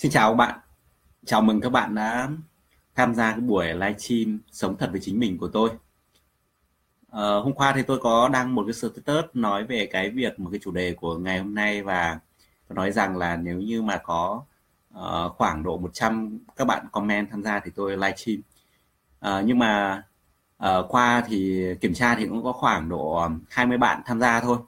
Xin chào các bạn. Chào mừng các bạn đã tham gia cái buổi livestream sống thật với chính mình của tôi. À, hôm qua thì tôi có đăng một cái status nói về cái việc một cái chủ đề của ngày hôm nay và tôi nói rằng là nếu như mà có uh, khoảng độ 100 các bạn comment tham gia thì tôi livestream. Uh, nhưng mà uh, qua thì kiểm tra thì cũng có khoảng độ 20 bạn tham gia thôi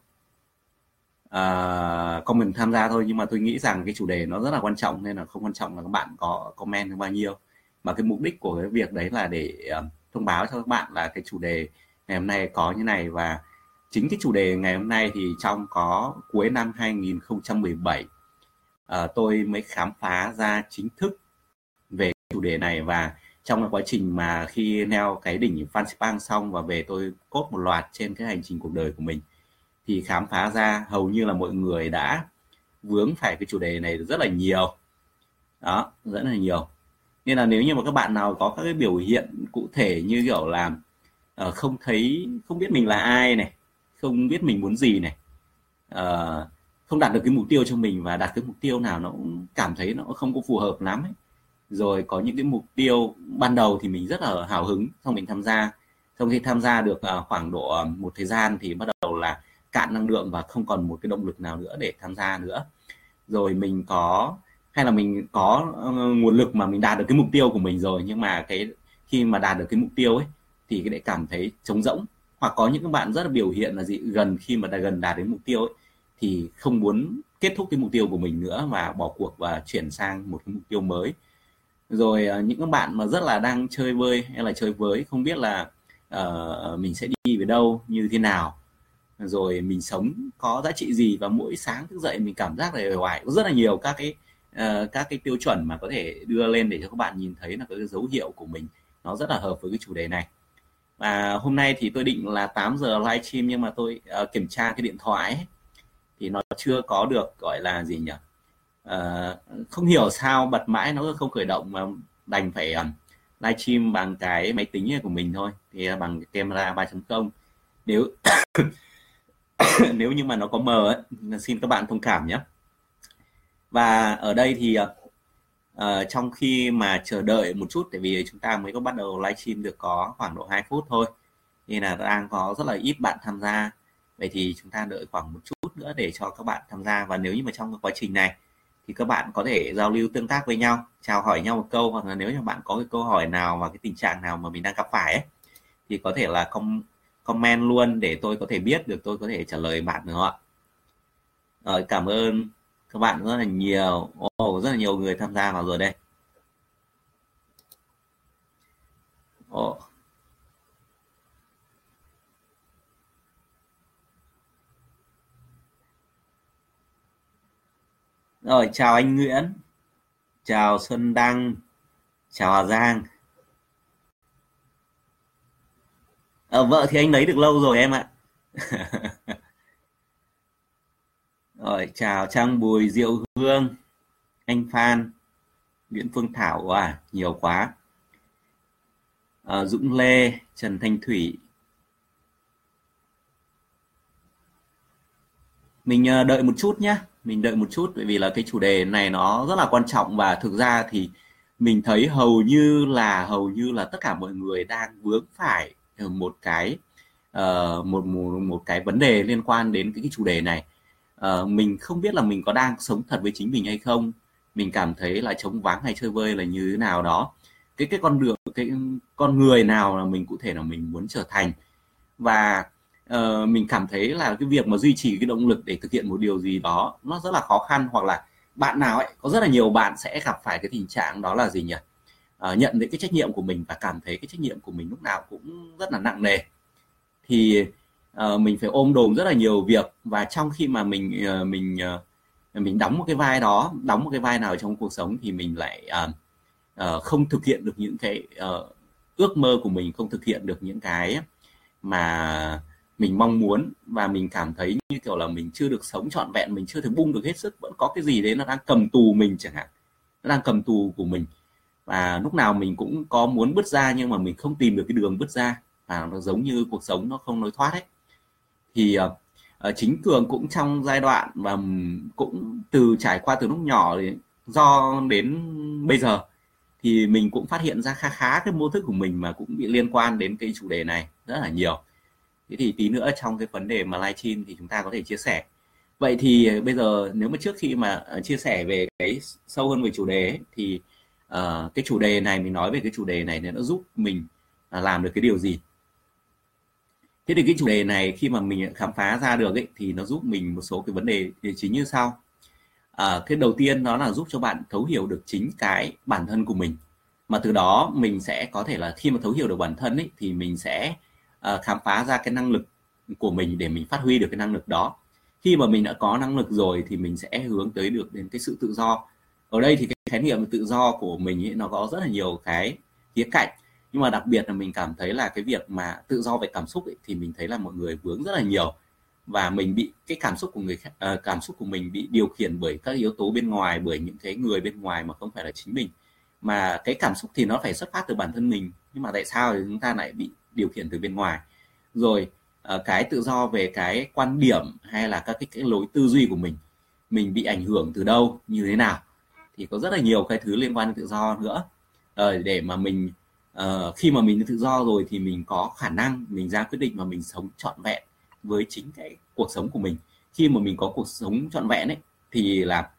Ờ, uh, comment tham gia thôi nhưng mà tôi nghĩ rằng cái chủ đề nó rất là quan trọng nên là không quan trọng là các bạn có comment bao nhiêu. Mà cái mục đích của cái việc đấy là để uh, thông báo cho các bạn là cái chủ đề ngày hôm nay có như này. Và chính cái chủ đề ngày hôm nay thì trong có cuối năm 2017 uh, ờ, tôi mới khám phá ra chính thức về chủ đề này. Và trong cái quá trình mà khi leo cái đỉnh Phan Xipang xong và về tôi cốt một loạt trên cái hành trình cuộc đời của mình thì khám phá ra hầu như là mọi người đã vướng phải cái chủ đề này rất là nhiều đó rất là nhiều nên là nếu như mà các bạn nào có các cái biểu hiện cụ thể như kiểu là uh, không thấy không biết mình là ai này không biết mình muốn gì này uh, không đạt được cái mục tiêu cho mình và đạt cái mục tiêu nào nó cũng cảm thấy nó không có phù hợp lắm ấy. rồi có những cái mục tiêu ban đầu thì mình rất là hào hứng xong mình tham gia xong khi tham gia được uh, khoảng độ một thời gian thì bắt đầu cạn năng lượng và không còn một cái động lực nào nữa để tham gia nữa. Rồi mình có hay là mình có ờ, nguồn lực mà mình đạt được cái mục tiêu của mình rồi nhưng mà cái khi mà đạt được cái mục tiêu ấy thì cái lại cảm thấy trống rỗng. Hoặc có những bạn rất là biểu hiện là gì gần khi mà đã gần đạt đến mục tiêu ấy, thì không muốn kết thúc cái mục tiêu của mình nữa và bỏ cuộc và chuyển sang một cái mục tiêu mới. Rồi ờ, những các bạn mà rất là đang chơi vơi hay là chơi với không biết là uh, mình sẽ đi về đâu như thế nào rồi mình sống có giá trị gì và mỗi sáng thức dậy mình cảm giác là hoài có rất là nhiều các cái uh, các cái tiêu chuẩn mà có thể đưa lên để cho các bạn nhìn thấy là cái dấu hiệu của mình nó rất là hợp với cái chủ đề này. Và hôm nay thì tôi định là 8 giờ livestream nhưng mà tôi uh, kiểm tra cái điện thoại ấy, thì nó chưa có được gọi là gì nhỉ? Uh, không hiểu sao bật mãi nó không khởi động mà đành phải live livestream bằng cái máy tính của mình thôi. Thì bằng camera 3.0 nếu nếu như mà nó có mờ ấy, xin các bạn thông cảm nhé. Và ở đây thì uh, trong khi mà chờ đợi một chút tại vì chúng ta mới có bắt đầu livestream được có khoảng độ 2 phút thôi nên là đang có rất là ít bạn tham gia. Vậy thì chúng ta đợi khoảng một chút nữa để cho các bạn tham gia. Và nếu như mà trong cái quá trình này thì các bạn có thể giao lưu tương tác với nhau chào hỏi nhau một câu hoặc là nếu như bạn có cái câu hỏi nào và cái tình trạng nào mà mình đang gặp phải ấy, thì có thể là com comment luôn để tôi có thể biết được tôi có thể trả lời bạn được không ạ? Rồi cảm ơn các bạn rất là nhiều. Oh, rất là nhiều người tham gia vào rồi đây. Oh. rồi chào anh Nguyễn. Chào Xuân Đăng. Chào Hà Giang. À, vợ thì anh lấy được lâu rồi em ạ. Rồi chào trang bùi diệu hương anh phan nguyễn phương thảo. À nhiều quá. À, dũng lê trần thanh thủy. Mình ờ, đợi một chút nhé mình đợi một chút bởi vì là cái chủ đề này nó rất là quan trọng và thực ra thì mình thấy hầu như là hầu như là tất cả mọi người đang vướng phải Ờ, một cái uh, một, một một cái vấn đề liên quan đến cái, cái chủ đề này. Uh, mình không biết là mình có đang sống thật với chính mình hay không. Mình cảm thấy là chống vắng hay chơi vơi là như thế nào đó. Cái cái con đường cái con người nào là mình cụ thể là mình muốn trở thành. Và uh, mình cảm thấy là cái việc mà duy trì cái động lực để thực hiện một điều gì đó nó rất là khó khăn hoặc là bạn nào ấy có rất là nhiều bạn sẽ gặp phải cái tình trạng đó là gì nhỉ? Uh, nhận thấy cái trách nhiệm của mình và cảm thấy cái trách nhiệm của mình lúc nào cũng rất là nặng nề. Thì uh, mình phải ôm đồm rất là nhiều việc và trong khi mà mình uh, mình uh, mình đóng một cái vai đó đóng một cái vai nào trong cuộc sống thì mình lại uh, uh, không thực hiện được những cái uh, ước mơ của mình không thực hiện được những cái mà mình mong muốn và mình cảm thấy như kiểu là mình chưa được sống trọn vẹn mình chưa thể bung được hết sức vẫn có cái gì đấy nó đang cầm tù mình chẳng hạn nó đang cầm tù của mình và lúc nào mình cũng có muốn bứt ra nhưng mà mình không tìm được cái đường bứt ra. Và nó giống như cuộc sống nó không lối thoát ấy. Thì uh, chính cường cũng trong giai đoạn và cũng từ trải qua từ lúc nhỏ thì do đến bây giờ thì mình cũng phát hiện ra khá khá cái mô thức của mình mà cũng bị liên quan đến cái chủ đề này rất là nhiều. Thế thì tí nữa trong cái vấn đề mà livestream thì chúng ta có thể chia sẻ. Vậy thì ờ, bây giờ nếu mà trước khi mà chia sẻ về cái sâu hơn về chủ đề ấy, thì uh, cái chủ đề này mình nói về cái chủ đề này nó giúp mình uh, làm được cái điều gì. Thế thì cái chủ đề này khi mà mình khám phá ra được ấy, thì nó giúp mình một số cái vấn đề chính như sau. Ờ, à, cái đầu tiên đó là giúp cho bạn thấu hiểu được chính cái bản thân của mình. Mà từ đó mình sẽ có thể là khi mà thấu hiểu được bản thân ấy, thì mình sẽ uh, khám phá ra cái năng lực của mình để mình phát huy được cái năng lực đó. Khi mà mình đã có năng lực rồi thì mình sẽ hướng tới được đến cái sự tự do ở đây thì cái khái niệm tự do của mình ấy, nó có rất là nhiều cái khía cạnh. Nhưng mà đặc biệt là mình cảm thấy là cái việc mà tự do về cảm xúc ấy, thì mình thấy là mọi người vướng rất là nhiều. Và mình bị cái cảm xúc của người uh, cảm xúc của mình bị điều khiển bởi các yếu tố bên ngoài bởi những cái người bên ngoài mà không phải là chính mình. Mà cái cảm xúc thì nó phải xuất phát từ bản thân mình nhưng mà tại sao thì chúng ta lại bị điều khiển từ bên ngoài? Rồi uh, cái tự do về cái quan điểm hay là các cái, cái lối tư duy của mình mình bị ảnh hưởng từ đâu như thế nào? Thì có rất là nhiều cái thứ liên quan đến tự do nữa. Ờ, để mà mình uh, khi mà mình tự do rồi thì mình có khả năng mình ra quyết định mà mình sống trọn vẹn với chính cái cuộc sống của mình. Khi mà mình có cuộc sống trọn vẹn ấy thì là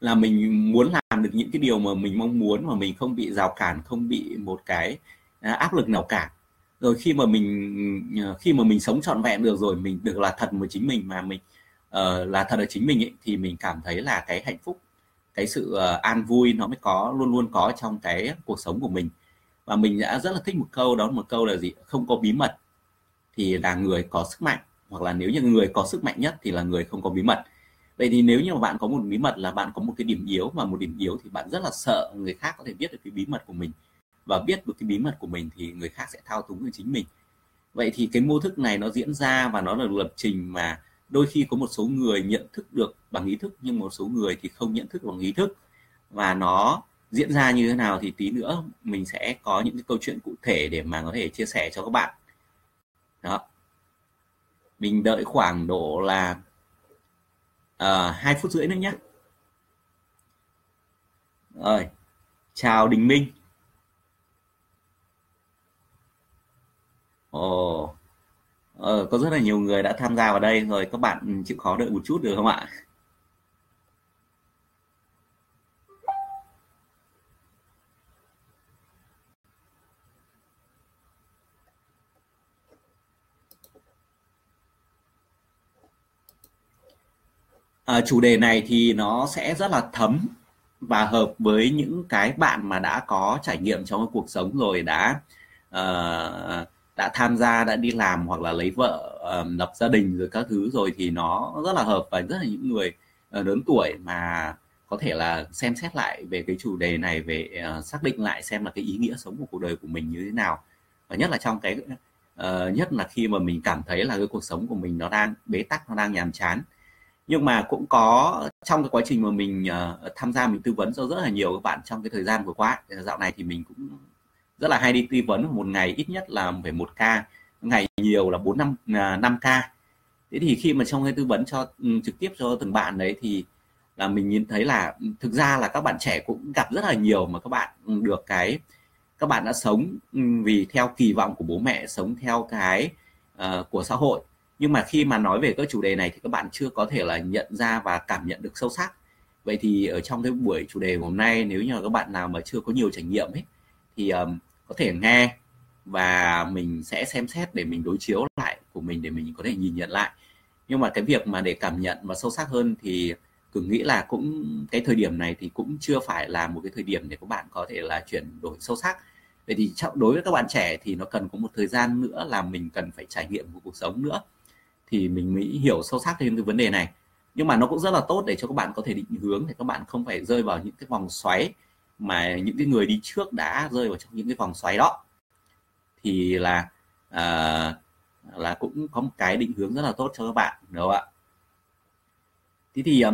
là mình muốn làm được những cái điều mà mình mong muốn mà mình không bị rào cản không bị một cái à, áp lực nào cả. Rồi khi mà mình ờ, khi mà mình sống trọn vẹn được rồi mình được là thật với chính mình mà mình uh, là thật ở chính mình ấy, thì mình cảm thấy là cái hạnh phúc cái sự ờ, an vui nó mới có, luôn luôn có trong cái cuộc sống của mình. Và mình đã rất là thích một câu đó, một câu là gì? Không có bí mật thì là người có sức mạnh, hoặc là nếu như người có sức mạnh nhất thì là người không có bí mật. Vậy thì nếu như mà bạn có một bí mật là bạn có một cái điểm yếu và một điểm yếu thì bạn rất là sợ người khác có thể biết được cái bí mật của mình. Và biết được cái bí mật của mình thì người khác sẽ thao túng được chính mình. Vậy thì cái mô thức này nó diễn ra và nó là lập trình mà đôi khi có một số người nhận thức được bằng ý thức nhưng một số người thì không nhận thức bằng ý thức. Và nó diễn ra như thế nào thì tí nữa mình sẽ có những cái câu chuyện cụ thể để mà có thể chia sẻ cho các bạn. Đó. Mình đợi khoảng độ là uh, hai phút rưỡi nữa nhé rồi. Chào đình minh. Ồ ờ, có rất là nhiều người đã tham gia vào đây rồi các bạn chịu khó đợi một chút được không ạ? À, chủ đề này thì nó sẽ rất là thấm và hợp với những cái bạn mà đã có trải nghiệm trong cái cuộc sống rồi đã uh, đã tham gia đã đi làm hoặc là lấy vợ um, lập gia đình rồi các thứ rồi thì nó rất là hợp và rất là những người uh, lớn tuổi mà có thể là xem xét lại về cái chủ đề này về uh, xác định lại xem là cái ý nghĩa sống của cuộc đời của mình như thế nào. Và nhất là trong cái uh, nhất là khi mà mình cảm thấy là cái cuộc sống của mình nó đang bế tắc nó đang nhàm chán. Nhưng mà cũng có trong cái quá trình mà mình uh, tham gia mình tư vấn cho rất là nhiều các bạn trong cái thời gian vừa qua dạo này thì mình cũng rất là hay đi tư vấn một ngày ít nhất là phải một ca ngày nhiều là bốn năm à, năm ca. Thế thì khi mà trong cái tư vấn cho ừ, trực tiếp cho từng bạn đấy thì là mình nhìn thấy là ừ, thực ra là các bạn trẻ cũng gặp rất là nhiều mà các bạn ừ, được cái các bạn đã sống vì theo kỳ vọng của bố mẹ sống theo cái uh, của xã hội. Nhưng mà khi mà nói về các chủ đề này thì các bạn chưa có thể là nhận ra và cảm nhận được sâu sắc. Vậy thì ở trong cái buổi chủ đề hôm nay nếu như là các bạn nào mà chưa có nhiều trải nghiệm ấy thì um, có thể nghe và mình sẽ xem xét để mình đối chiếu lại của mình để mình có thể nhìn nhận lại. Nhưng mà cái việc mà để cảm nhận và sâu sắc hơn thì cường nghĩ là cũng cái thời điểm này thì cũng chưa phải là một cái thời điểm để các bạn có thể là chuyển đổi sâu sắc. Vậy thì đối với các bạn trẻ thì nó cần có một thời gian nữa là mình cần phải trải nghiệm một cuộc sống nữa. Thì mình mới hiểu sâu sắc thêm cái vấn đề này. Nhưng mà nó cũng rất là tốt để cho các bạn có thể định hướng để các bạn không phải rơi vào những cái vòng xoáy mà những cái người đi trước đã rơi vào trong những cái vòng xoáy đó thì là à, là cũng có một cái định hướng rất là tốt cho các bạn đúng không ạ? Thế thì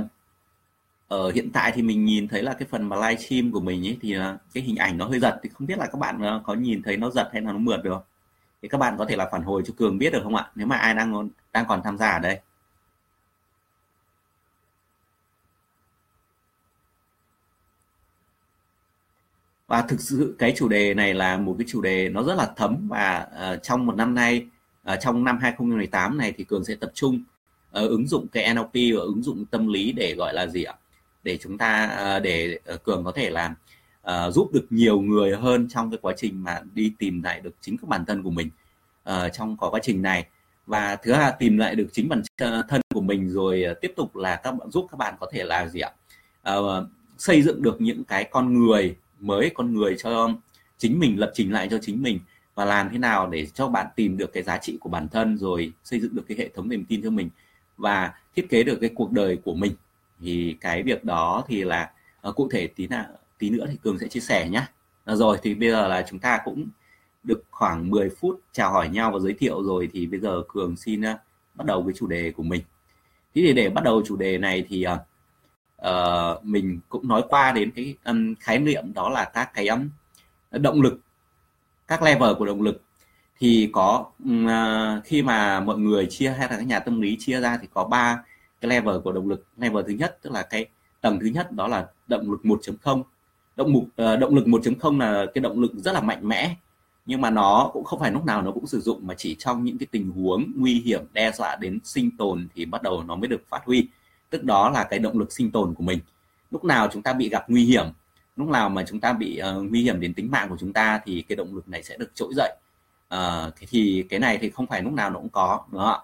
ở hiện tại thì mình nhìn thấy là cái phần mà live stream của mình ấy thì à, cái hình ảnh nó hơi giật thì không biết là các bạn à, có nhìn thấy nó giật hay là nó mượt được không? Thì các bạn có thể là phản hồi cho cường biết được không ạ? Nếu mà ai đang đang còn tham gia ở đây. Và thực sự cái chủ đề này là một cái chủ đề nó rất là thấm và uh, trong một năm nay uh, trong năm 2018 này thì cường sẽ tập trung uh, ứng dụng cái NLP và ứng dụng tâm lý để gọi là gì ạ? Để chúng ta uh, để uh, cường có thể làm uh, giúp được nhiều người hơn trong cái quá trình mà đi tìm lại được chính các bản thân của mình uh, trong quá trình này. Và thứ hai tìm lại được chính bản thân của mình rồi tiếp tục là các bạn giúp các bạn có thể là gì ạ? Uh, xây dựng được những cái con người mới con người cho chính mình lập trình lại cho chính mình và làm thế nào để cho bạn tìm được cái giá trị của bản thân rồi xây dựng được cái hệ thống niềm tin cho mình và thiết kế được cái cuộc đời của mình. Thì cái việc đó thì là uh, cụ thể tí nào tí nữa thì cường sẽ chia sẻ nhé ờ, rồi thì bây giờ là chúng ta cũng được khoảng 10 phút chào hỏi nhau và giới thiệu rồi thì bây giờ cường xin uh, bắt đầu với chủ đề của mình. Thế thì để bắt đầu chủ đề này thì uh, uh, mình cũng nói qua đến cái um, khái niệm đó là các cái um, động lực các level của động lực. Thì có uh, khi mà mọi người chia hay là các nhà tâm lý chia ra thì có ba cái level của động lực. Level thứ nhất tức là cái tầng thứ nhất đó là động lực 1.0 động mục uh, động lực 1.0 là cái động lực rất là mạnh mẽ nhưng mà nó cũng không phải lúc nào nó cũng sử dụng mà chỉ trong những cái tình huống nguy hiểm đe dọa đến sinh tồn thì bắt đầu nó mới được phát huy tức đó là cái động lực sinh tồn của mình. Lúc nào chúng ta bị gặp nguy hiểm lúc nào mà chúng ta bị uh, nguy hiểm đến tính mạng của chúng ta thì cái động lực này sẽ được trỗi dậy. Uh, thì cái này thì không phải lúc nào nó cũng có đúng không ạ?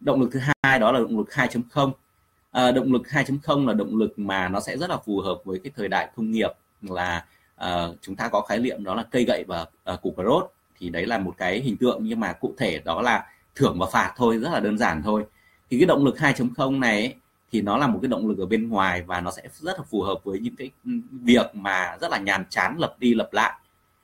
Động lực thứ hai đó là động lực 2.0 uh, ờ, động lực 2.0 là động lực mà nó sẽ rất là phù hợp với cái thời đại công nghiệp là uh, chúng ta có khái niệm đó là cây gậy và uh, củ cà rốt. Thì đấy là một cái hình tượng nhưng mà cụ thể đó là thưởng và phạt thôi rất là đơn giản thôi. Thì cái động lực 2.0 này ấy, thì nó là một cái động lực ở bên ngoài và nó sẽ rất là phù hợp với những cái việc mà rất là nhàm chán lập đi lập lại.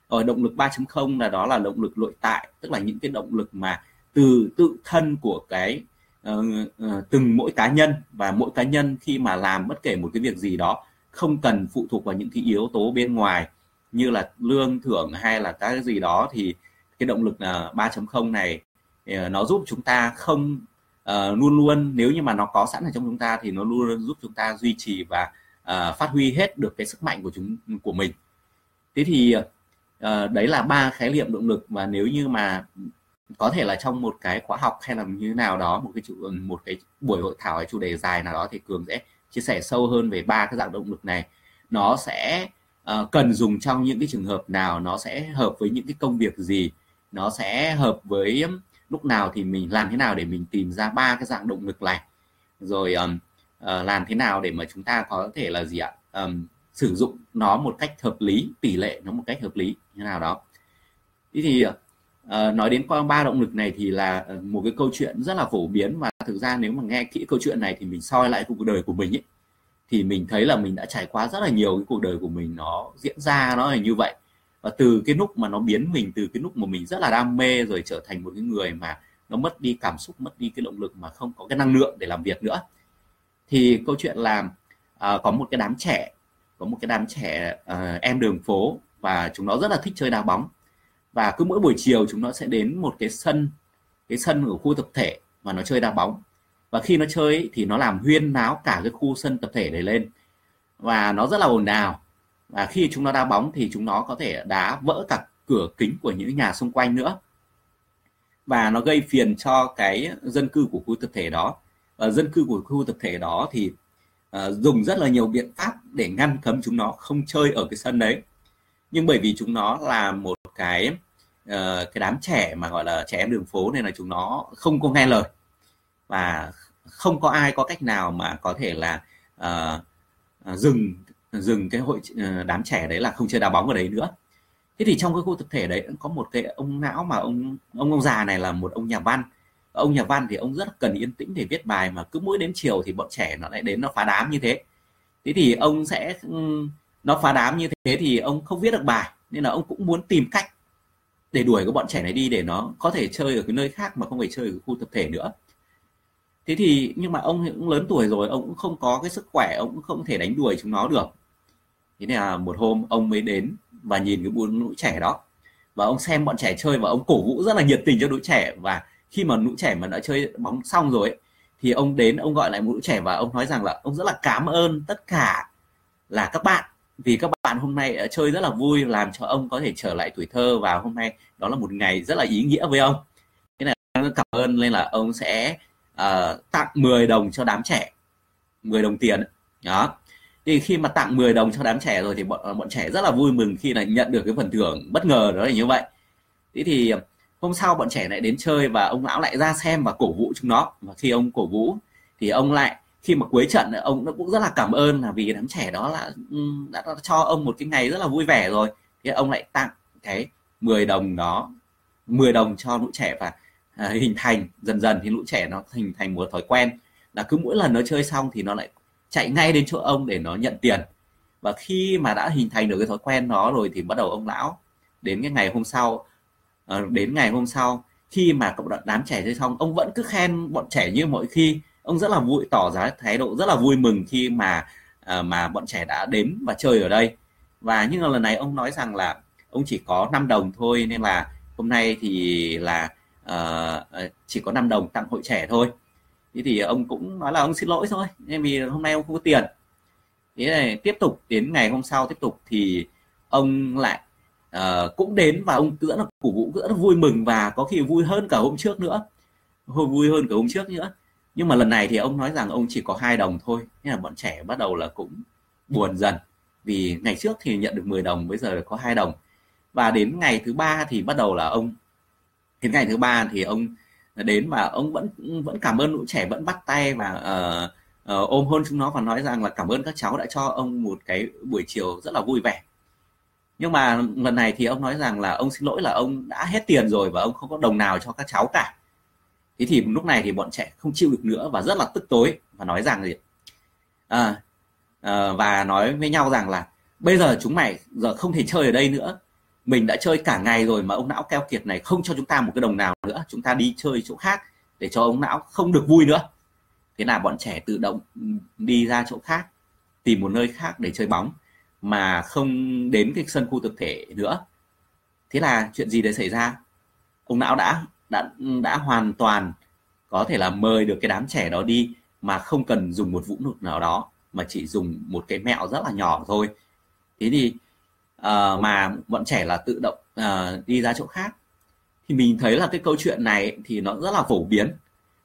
Rồi động lực 3.0 là đó là động lực nội tại tức là những cái động lực mà từ tự thân của cái uh, uh, từng mỗi cá nhân và mỗi cá nhân khi mà làm bất kể một cái việc gì đó không cần phụ thuộc vào những cái yếu tố bên ngoài như là lương thưởng hay là các cái gì đó thì cái động lực ờ, là 3.0 này uh, nó giúp chúng ta không uh, luôn luôn nếu như mà nó có sẵn ở trong chúng ta thì nó luôn luôn giúp chúng ta duy trì và uh, phát huy hết được cái sức mạnh của chúng của mình. Thế thì uh, đấy là ba khái niệm động lực và nếu như mà có thể là trong một cái khóa học hay là như nào đó một cái chủ một cái buổi hội thảo hay chủ đề dài nào đó thì cường sẽ chia sẻ sâu hơn về ba cái dạng động lực này. Nó sẽ uh, cần dùng trong những cái trường hợp nào nó sẽ hợp với những cái công việc gì nó sẽ hợp với lúc nào thì mình làm thế nào để mình tìm ra ba cái dạng động lực này? Rồi um, uh, làm thế nào để mà chúng ta có thể là gì ạ? Um, sử dụng nó một cách hợp lý tỷ lệ nó một cách hợp lý như nào đó. Thế thì uh, nói đến qua ba động lực này thì là ờ, một cái câu chuyện rất là phổ biến và thực ra nếu mà nghe kỹ câu chuyện này thì mình soi lại cuộc đời của mình ấy thì mình thấy là mình đã trải qua rất là nhiều cái cuộc đời của mình nó diễn ra nó là như vậy và từ cái lúc mà nó biến mình từ cái lúc mà mình rất là đam mê rồi trở thành một cái người mà nó mất đi cảm xúc mất đi cái động lực mà không có cái năng lượng để làm việc nữa thì câu chuyện là à, có một cái đám trẻ có một cái đám trẻ à, em đường phố và chúng nó rất là thích chơi đá bóng. Và cứ mỗi buổi chiều chúng nó sẽ đến một cái sân cái sân ở khu tập thể và nó chơi đá bóng. Và khi nó chơi thì nó làm huyên náo cả cái khu sân tập thể này lên. Và nó rất là ồn ào và khi chúng nó đá bóng thì chúng nó có thể đá vỡ cả cửa kính của những nhà xung quanh nữa. Và nó gây phiền cho cái dân cư của khu tập thể đó. Và dân cư của khu tập thể đó thì uh, dùng rất là nhiều biện pháp để ngăn cấm chúng nó không chơi ở cái sân đấy. Nhưng bởi vì chúng nó là một cái uh, cái đám trẻ mà gọi là trẻ em đường phố nên là chúng nó không có nghe lời. Và không có ai có cách nào mà có thể là uh, dừng dừng cái hội ờ, đám trẻ đấy là không chơi đá bóng ở đấy nữa. Thế thì trong cái khu tập thể đấy có một cái ông não mà ông ông ông già này là một ông nhà văn. Ông nhà văn thì ông rất cần yên tĩnh để viết bài mà cứ mỗi đến chiều thì bọn trẻ nó lại đến nó phá đám như thế. Thế thì ông sẽ ừ, nó phá đám như thế thì ông không viết được bài, nên là ông cũng muốn tìm cách để đuổi cái bọn trẻ này đi để nó có thể chơi ở cái nơi khác mà không phải chơi ở khu tập thể nữa. Thế thì, nhưng mà ông cũng lớn tuổi rồi, ông cũng không có cái sức khỏe, ông cũng không thể đánh đuổi chúng nó được thế là một hôm ông mới đến và nhìn cái buôn lũ trẻ đó. Và ông xem bọn trẻ chơi và ông cổ vũ rất là nhiệt tình cho lũ trẻ. Và khi mà lũ trẻ mà đã chơi bóng xong rồi ấy, thì ông đến ông gọi lại một lũ trẻ và ông nói rằng là ông rất là cảm ơn tất cả là các bạn vì các bạn hôm nay đã chơi rất là vui làm cho ông có thể trở lại tuổi thơ và hôm nay đó là một ngày rất là ý nghĩa với ông. Thế là cảm ơn nên là ông sẽ uh, tặng 10 đồng cho đám trẻ 10 đồng tiền. Đó thì khi mà tặng 10 đồng cho đám trẻ rồi thì bọn ờ, bọn trẻ rất là vui mừng khi là nhận được cái phần thưởng bất ngờ đó là như vậy. Thế thì ờ, hôm sau bọn trẻ lại đến chơi và ông lão lại ra xem và cổ vũ chúng nó. Và khi ông cổ vũ thì ông lại khi mà cuối trận ông nó cũng rất là cảm ơn là vì đám trẻ đó là đã cho ông một cái ngày rất là vui vẻ rồi. Thì ông lại tặng cái 10 đồng đó 10 đồng cho lũ trẻ và à, hình thành dần dần thì lũ trẻ nó hình thành một thói quen là cứ mỗi lần nó chơi xong thì nó lại chạy ngay đến chỗ ông để nó nhận tiền. Và khi mà đã hình thành được cái thói quen đó rồi thì bắt đầu ông lão đến cái ngày hôm sau ờ, đến ngày hôm sau khi mà cộng đám trẻ chơi xong ông vẫn cứ khen bọn trẻ như mọi khi. Ông rất là vui tỏ ra thái độ rất là vui mừng khi mà ờ, mà bọn trẻ đã đến và chơi ở đây. Và nhưng mà lần này ông nói rằng là ông chỉ có 5 đồng thôi nên là hôm nay thì là uh, chỉ có 5 đồng tặng hội trẻ thôi thế thì ông cũng nói là ông xin lỗi thôi nên vì hôm nay ông không có tiền. Thế này tiếp tục đến ngày hôm sau tiếp tục thì ông lại uh, cũng đến và ông rất là cổ vũ rất là vui mừng và có khi vui hơn cả hôm trước nữa. Vui hơn cả hôm trước nữa. Nhưng mà lần này thì ông nói rằng ông chỉ có hai đồng thôi nên là bọn trẻ bắt đầu là cũng buồn dần. Vì ngày trước thì nhận được 10 đồng bây giờ có hai đồng. Và đến ngày thứ ba thì bắt đầu là ông đến ngày thứ ba thì ông đến và ông vẫn vẫn cảm ơn lũ trẻ vẫn bắt tay và uh, uh, ôm hôn chúng nó và nói rằng là cảm ơn các cháu đã cho ông một cái buổi chiều rất là vui vẻ. Nhưng mà lần này thì ông nói rằng là ông xin lỗi là ông đã hết tiền rồi và ông không có đồng nào cho các cháu cả. Thế thì lúc này thì bọn trẻ không chịu được nữa và rất là tức tối và nói rằng gì à, à, và nói với nhau rằng là bây giờ chúng mày giờ không thể chơi ở đây nữa mình đã chơi cả ngày rồi mà ông não keo kiệt này không cho chúng ta một cái đồng nào nữa. Chúng ta đi chơi chỗ khác để cho ông não không được vui nữa. Thế là bọn trẻ tự động đi ra chỗ khác, tìm một nơi khác để chơi bóng mà không đến cái sân khu tập thể nữa. Thế là chuyện gì đấy xảy ra? Ông não đã đã đã hoàn toàn có thể là mời được cái đám trẻ đó đi mà không cần dùng một vũ lực nào đó, mà chỉ dùng một cái mẹo rất là nhỏ thôi. Thế thì uh, mà bọn trẻ là tự động uh, đi ra chỗ khác. Thì mình thấy là cái câu chuyện này thì nó rất là phổ biến.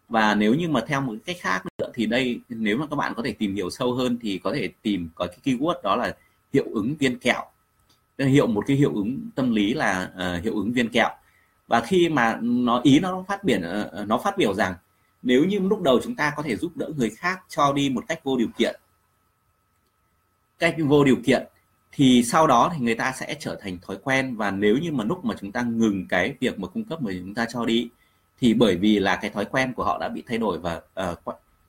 Và nếu như mà theo một cách khác nữa thì đây nếu mà các bạn có thể tìm hiểu sâu hơn thì có thể tìm có cái keyword đó là hiệu ứng viên kẹo. Hiệu một cái hiệu ứng tâm lý là uh, hiệu ứng viên kẹo. Và khi mà nó ý nó phát biểu nó phát biểu rằng nếu như lúc đầu chúng ta có thể giúp đỡ người khác cho đi một cách vô điều kiện cách vô điều kiện thì sau đó thì người ta sẽ trở thành thói quen và nếu như mà lúc mà chúng ta ngừng cái việc mà cung cấp mà chúng ta cho đi thì bởi vì là cái thói quen của họ đã bị thay đổi và uh,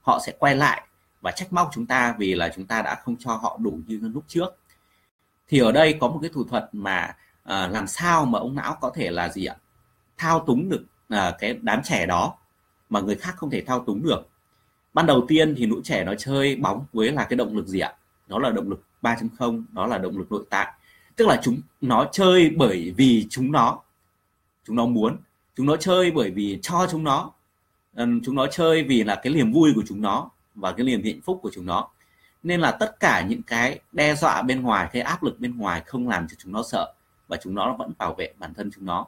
họ sẽ quay lại và trách móc chúng ta vì là chúng ta đã không cho họ đủ như lúc trước. Thì ở đây có một cái thủ thuật mà uh, làm sao mà ông não có thể là gì ạ? Thao túng được uh, cái đám trẻ đó mà người khác không thể thao túng được. Ban đầu tiên thì lũ trẻ nó chơi bóng với là cái động lực gì ạ? Đó là động lực 3.0 đó là động lực nội tại. Tức là chúng nó chơi bởi vì chúng nó chúng nó muốn chúng nó chơi bởi vì cho chúng nó chúng nó chơi vì là cái niềm vui của chúng nó và cái niềm hạnh phúc của chúng nó. Nên là tất cả những cái đe dọa bên ngoài cái áp lực bên ngoài không làm cho chúng nó sợ và chúng nó vẫn bảo vệ bản thân chúng nó.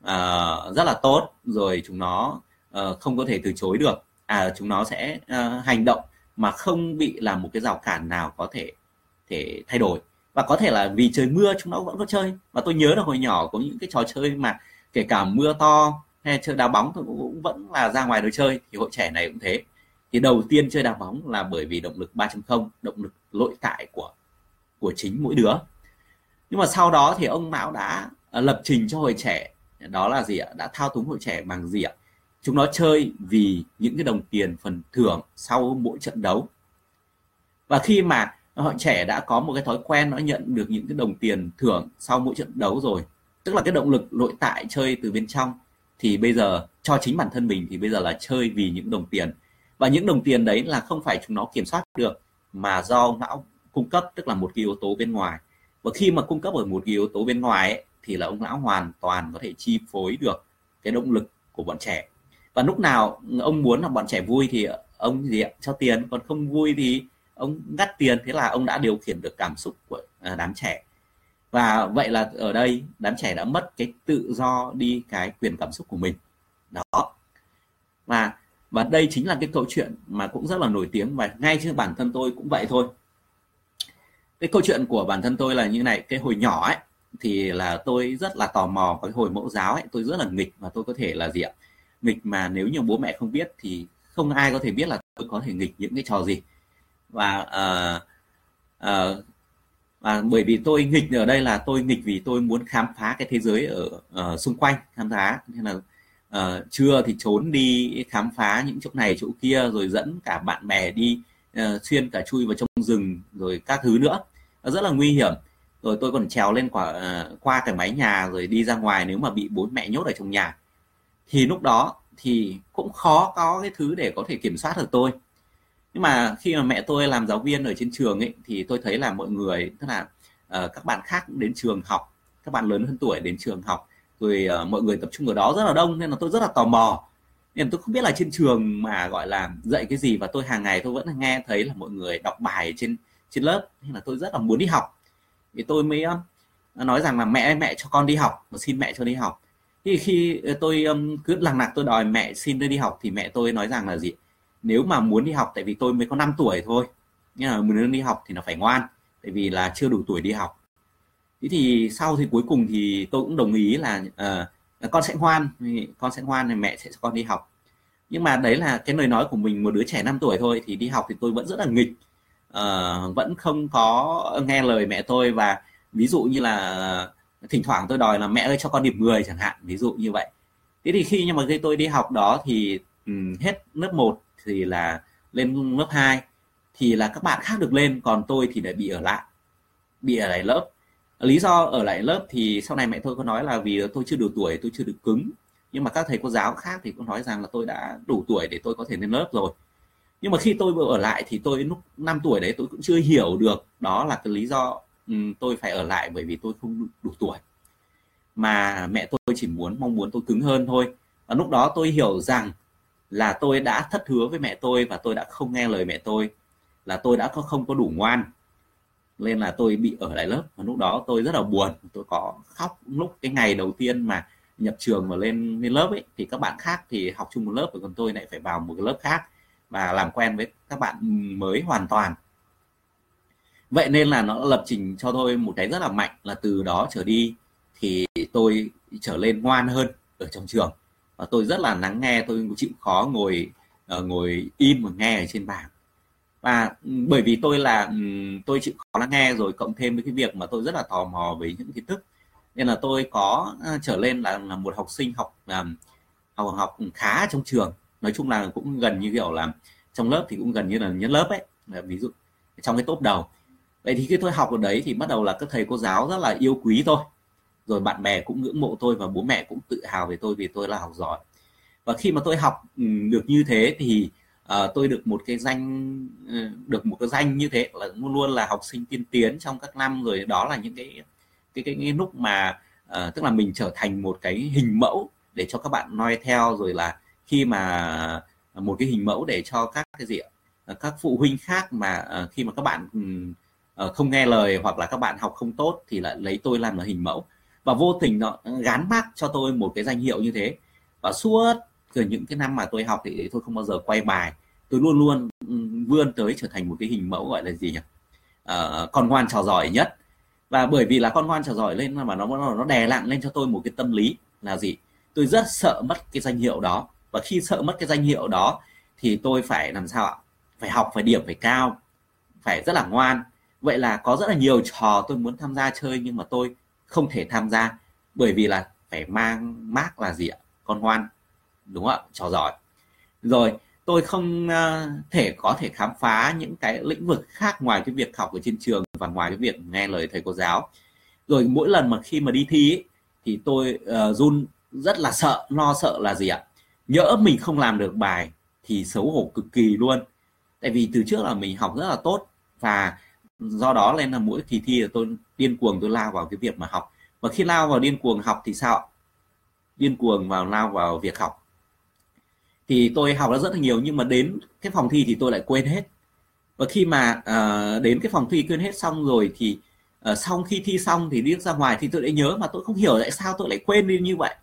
Uh, rất là tốt rồi chúng nó uh, không có thể từ chối được. À chúng nó sẽ uh, hành động mà không bị làm một cái rào cản nào có thể thể thay đổi. Và có thể là vì trời mưa chúng nó vẫn có chơi. Và tôi nhớ là hồi nhỏ có những cái trò chơi mà kể cả mưa to hay chơi đá bóng tôi cũng vẫn là ra ngoài đồ chơi, thì hội trẻ này cũng thế. Thì đầu tiên chơi đá bóng là bởi vì động lực 3.0 động lực nội tại của của chính mỗi đứa. Nhưng mà sau đó thì ông Mão đã à, lập trình cho hội trẻ, đó là gì ạ? Đã thao túng hội trẻ bằng gì ạ? Chúng nó chơi vì những cái đồng tiền phần thưởng sau mỗi trận đấu. Và khi mà họ trẻ đã có một cái thói quen nó nhận được những cái đồng tiền thưởng sau mỗi trận đấu rồi. Tức là cái động lực nội tại chơi từ bên trong. Thì bây giờ cho chính bản thân mình thì bây giờ là chơi vì những đồng tiền. Và những đồng tiền đấy là không phải chúng nó kiểm soát được mà do não cung cấp tức là một cái yếu tố bên ngoài. Và khi mà cung cấp ở một cái yếu tố bên ngoài ấy, thì là ông lão hoàn toàn có thể chi phối được cái động lực của bọn trẻ. Và lúc nào ông muốn là bọn trẻ vui thì ông gì ạ? Cho tiền còn không vui thì ông ngắt tiền, thế là ông đã điều khiển được cảm xúc của à, đám trẻ. Và vậy là ở đây, đám trẻ đã mất cái tự do đi cái quyền cảm xúc của mình. Đó. Và và đây chính là cái câu chuyện mà cũng rất là nổi tiếng và ngay trên bản thân tôi cũng vậy thôi. Cái câu chuyện của bản thân tôi là như này, cái hồi nhỏ ấy, thì là tôi rất là tò mò cái hồi mẫu giáo ấy, tôi rất là nghịch và tôi có thể là gì ạ? Nghịch mà nếu như bố mẹ không biết thì không ai có thể biết là tôi có thể nghịch những cái trò gì và uh, uh, và bởi vì tôi nghịch ở đây là tôi nghịch vì tôi muốn khám phá cái thế giới ở uh, xung quanh khám phá. Nên là uh, trưa thì trốn đi khám phá những chỗ này chỗ kia rồi dẫn cả bạn bè đi uh, xuyên cả chui vào trong rừng rồi các thứ nữa. Nó rất là nguy hiểm. Rồi tôi còn trèo lên quả uh, qua cái mái nhà rồi đi ra ngoài nếu mà bị bố mẹ nhốt ở trong nhà. Thì lúc đó thì cũng khó có cái thứ để có thể kiểm soát được tôi nhưng mà khi mà mẹ tôi làm giáo viên ở trên trường ấy thì tôi thấy là mọi người tức là uh, các bạn khác đến trường học các bạn lớn hơn tuổi đến trường học rồi uh, mọi người tập trung ở đó rất là đông nên là tôi rất là tò mò. Nên tôi không biết là trên trường mà gọi là dạy cái gì và tôi hàng ngày tôi vẫn nghe thấy là mọi người đọc bài trên trên lớp nên là tôi rất là muốn đi học. Thì tôi mới nói rằng là mẹ mẹ cho con đi học và xin mẹ cho đi học. Thì khi ờ, tôi cứ lằng nặc tôi đòi mẹ xin tôi đi học thì mẹ tôi nói rằng là gì? Nếu mà muốn đi học tại vì tôi mới có 5 tuổi thôi. Nhưng mà muốn đi học thì nó phải ngoan tại vì là chưa đủ tuổi đi học. Thế thì sau thì cuối cùng thì tôi cũng đồng ý là uh, con sẽ ngoan con sẽ ngoan thì mẹ sẽ cho con đi học. Nhưng mà đấy là cái lời nói của mình một đứa trẻ 5 tuổi thôi thì đi học thì tôi vẫn rất là nghịch. Uh, vẫn không có nghe lời mẹ tôi và ví dụ như là thỉnh thoảng tôi đòi là mẹ ơi cho con điểm 10 chẳng hạn ví dụ như vậy. Thế thì khi nhưng mà khi tôi đi học đó thì um, hết lớp 1 thì là lên lớp 2 thì là các bạn khác được lên, còn tôi thì lại bị ở lại, bị ở lại lớp. Lý do ở lại lớp thì sau này mẹ tôi có nói là vì tôi chưa đủ tuổi, tôi chưa được cứng. Nhưng mà các thầy cô giáo khác thì cũng nói rằng là tôi đã đủ tuổi để tôi có thể lên lớp rồi. Nhưng mà khi tôi vừa ở lại thì tôi lúc 5 tuổi đấy tôi cũng chưa hiểu được đó là cái lý do ừ, tôi phải ở lại bởi vì tôi không đủ tuổi. Mà mẹ tôi chỉ muốn, mong muốn tôi cứng hơn thôi. Và lúc đó tôi hiểu rằng là tôi đã thất hứa với mẹ tôi và tôi đã không nghe lời mẹ tôi, là tôi đã có không có đủ ngoan, nên là tôi bị ở lại lớp. Và lúc đó tôi rất là buồn, tôi có khóc lúc cái ngày đầu tiên mà nhập trường mà lên lên lớp ấy. Thì các bạn khác thì học chung một lớp và còn tôi lại phải vào một cái lớp khác và làm quen với các bạn mới hoàn toàn. Vậy nên là nó lập trình cho tôi một cái rất là mạnh, là từ đó trở đi thì tôi trở lên ngoan hơn ở trong trường và tôi rất là lắng nghe tôi chịu khó ngồi uh, ngồi im và nghe ở trên bàn. Và bởi vì tôi là tôi chịu khó lắng nghe rồi cộng thêm với cái việc mà tôi rất là tò mò về những kiến thức. Nên là tôi có uh, trở lên là, là một học sinh học um, học học khá trong trường. Nói chung là cũng gần như kiểu là trong lớp thì cũng gần như là nhất lớp ấy. Ví dụ trong cái top đầu. Vậy thì khi tôi học ở đấy thì bắt đầu là các thầy cô giáo rất là yêu quý tôi rồi bạn bè cũng ngưỡng mộ tôi và bố mẹ cũng tự hào về tôi vì tôi là học giỏi. Và khi mà tôi học ừ, được như thế thì uh, tôi được một cái danh ừ, được một cái danh như thế là luôn luôn là học sinh tiên tiến trong các năm. Rồi đó là những cái cái cái, cái lúc mà uh, tức là mình trở thành một cái hình mẫu để cho các bạn noi theo. Rồi là khi mà một cái hình mẫu để cho các cái gì ờ, các phụ huynh khác mà uh, khi mà các bạn uh, không nghe lời hoặc là các bạn học không tốt thì lại lấy tôi làm là hình mẫu và vô tình nó gắn mác cho tôi một cái danh hiệu như thế. Và suốt từ những cái năm mà tôi học thì tôi không bao giờ quay bài. Tôi luôn luôn vươn tới trở thành một cái hình mẫu gọi là gì nhỉ? À, con ngoan trò giỏi nhất. Và bởi vì là con ngoan trò giỏi lên mà nó nó đè nặng lên cho tôi một cái tâm lý là gì? Tôi rất sợ mất cái danh hiệu đó. Và khi sợ mất cái danh hiệu đó thì tôi phải làm sao ạ? Phải học phải điểm phải cao phải rất là ngoan. Vậy là có rất là nhiều trò tôi muốn tham gia chơi nhưng mà tôi không thể tham gia bởi vì là phải mang mác là gì ạ? Con ngoan đúng không ạ? Trò giỏi. Rồi tôi không ờ, thể có thể khám phá những cái lĩnh vực khác ngoài cái việc học ở trên trường và ngoài cái việc nghe lời thầy cô giáo. Rồi mỗi lần mà khi mà đi thi ấy, thì tôi uh, run rất là sợ lo sợ là gì ạ? Nhỡ mình không làm được bài thì xấu hổ cực kỳ luôn. Tại vì từ trước là mình học rất là tốt và do đó nên là mỗi kỳ thi là tôi điên cuồng tôi lao vào cái việc mà học. Và khi lao vào điên cuồng học thì sao điên cuồng vào lao vào việc học. Thì tôi học đã rất là nhiều nhưng mà đến cái phòng thi thì tôi lại quên hết. Và khi mà uh, đến cái phòng thi quên hết xong rồi thì uh, sau khi thi xong thì đi ra ngoài thì tôi lại nhớ mà tôi không hiểu tại sao tôi lại quên đi như vậy.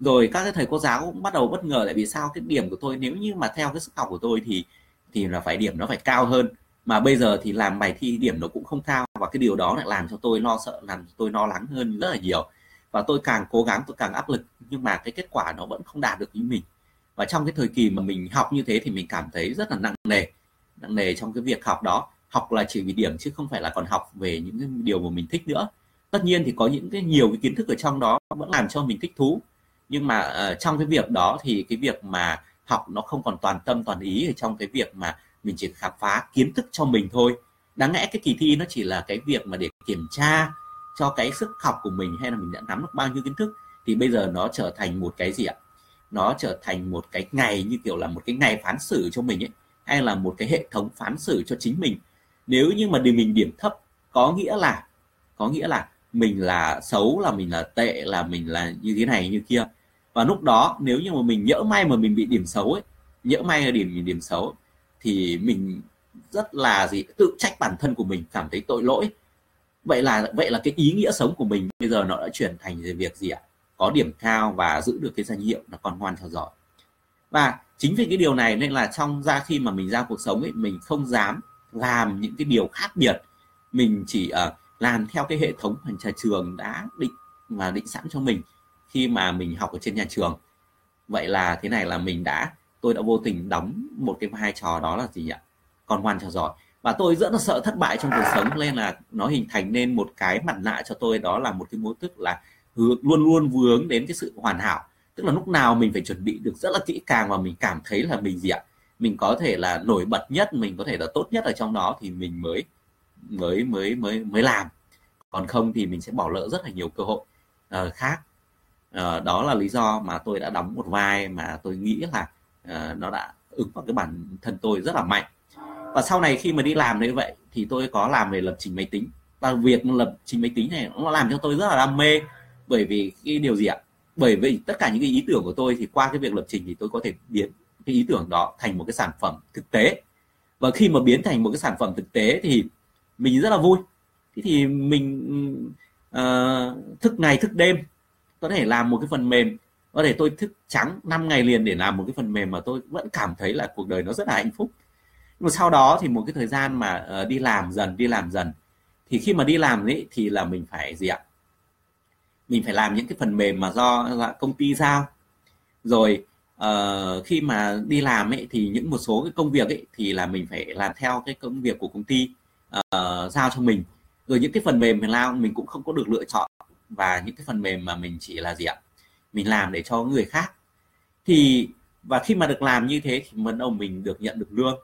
Rồi các cái thầy cô giáo cũng bắt đầu bất ngờ lại vì sao cái điểm của tôi nếu như mà theo cái sức học của tôi thì thì là phải điểm nó phải cao hơn mà bây giờ thì làm bài thi điểm nó cũng không cao và cái điều đó lại làm cho tôi lo sợ làm cho tôi lo lắng hơn rất là nhiều. Và tôi càng cố gắng tôi càng áp lực nhưng mà cái kết quả nó vẫn không đạt được như mình. Và trong cái thời kỳ mà mình học như thế thì mình cảm thấy rất là nặng nề nặng nề trong cái việc học đó. Học là chỉ vì điểm chứ không phải là còn học về những cái điều mà mình thích nữa. Tất nhiên thì có những cái nhiều cái kiến thức ở trong đó vẫn làm cho mình thích thú. Nhưng mà uh, trong cái việc đó thì cái việc mà học nó không còn toàn tâm toàn ý ở trong cái việc mà mình chỉ khám phá kiến thức cho mình thôi. Đáng lẽ cái kỳ thi nó chỉ là cái việc mà để kiểm tra cho cái sức học của mình hay là mình đã nắm được bao nhiêu kiến thức, thì bây giờ nó trở thành một cái gì ạ? Nó trở thành một cái ngày như kiểu là một cái ngày phán xử cho mình ấy, hay là một cái hệ thống phán xử cho chính mình. Nếu như mà để mình điểm thấp, có nghĩa là, có nghĩa là mình là xấu, là mình là tệ, là mình là như thế này như kia. Và lúc đó, nếu như mà mình nhỡ may mà mình bị điểm xấu ấy, nhỡ may là điểm, mình điểm xấu thì mình rất là gì tự trách bản thân của mình cảm thấy tội lỗi. Vậy là vậy là cái ý nghĩa sống của mình bây giờ nó đã chuyển thành về việc gì ạ? Có điểm cao và giữ được cái danh hiệu là con ngoan theo dõi. Và chính vì cái điều này nên là trong ra khi mà mình ra cuộc sống ấy mình không dám làm những cái điều khác biệt. Mình chỉ uh, làm theo cái hệ thống hành trà trường đã định và định sẵn cho mình khi mà mình học ở trên nhà trường. Vậy là thế này là mình đã tôi đã vô tình đóng một cái vai trò đó là gì ạ? Con ngoan trò giỏi. Và tôi rất là sợ thất bại trong cuộc sống nên là nó hình thành nên một cái mặt nạ cho tôi đó là một cái mô thức là luôn luôn vướng đến cái sự hoàn hảo. Tức là lúc nào mình phải chuẩn bị được rất là kỹ càng và mình cảm thấy là mình gì ạ? Mình có thể là nổi bật nhất mình có thể là tốt nhất ở trong đó thì mình mới mới mới mới mới làm. Còn không thì mình sẽ bỏ lỡ rất là nhiều cơ hội uh, khác. Uh, đó là lý do mà tôi đã đóng một vai mà tôi nghĩ là uh, nó đã ứng vào cái bản thân tôi rất là mạnh. Và sau này khi mà đi làm như vậy thì tôi có làm về lập trình máy tính. Và việc lập trình máy tính này nó làm cho tôi rất là đam mê. Bởi vì cái điều gì ạ? Bởi vì tất cả những cái ý tưởng của tôi thì qua cái việc lập trình thì tôi có thể biến cái ý tưởng đó thành một cái sản phẩm thực tế. Và khi mà biến thành một cái sản phẩm thực tế thì mình rất là vui. Thế thì mình uh, thức ngày thức đêm có thể làm một cái phần mềm có thể tôi thức trắng 5 ngày liền để làm một cái phần mềm mà tôi vẫn cảm thấy là cuộc đời nó rất là hạnh phúc. Nhưng mà sau đó thì một cái thời gian mà uh, đi làm dần đi làm dần thì khi mà đi làm ấy thì là mình phải gì ạ? Mình phải làm những cái phần mềm mà do công ty giao. Rồi uh, khi mà đi làm ấy thì những một số cái công việc ấy thì là mình phải làm theo cái công việc của công ty uh, giao cho mình. Rồi những cái phần mềm mình làm mình cũng không có được lựa chọn. Và những cái phần mềm mà mình chỉ là gì ạ? Mình làm để cho người khác. Thì và khi mà được làm như thế thì bắt đầu mình được nhận được lương.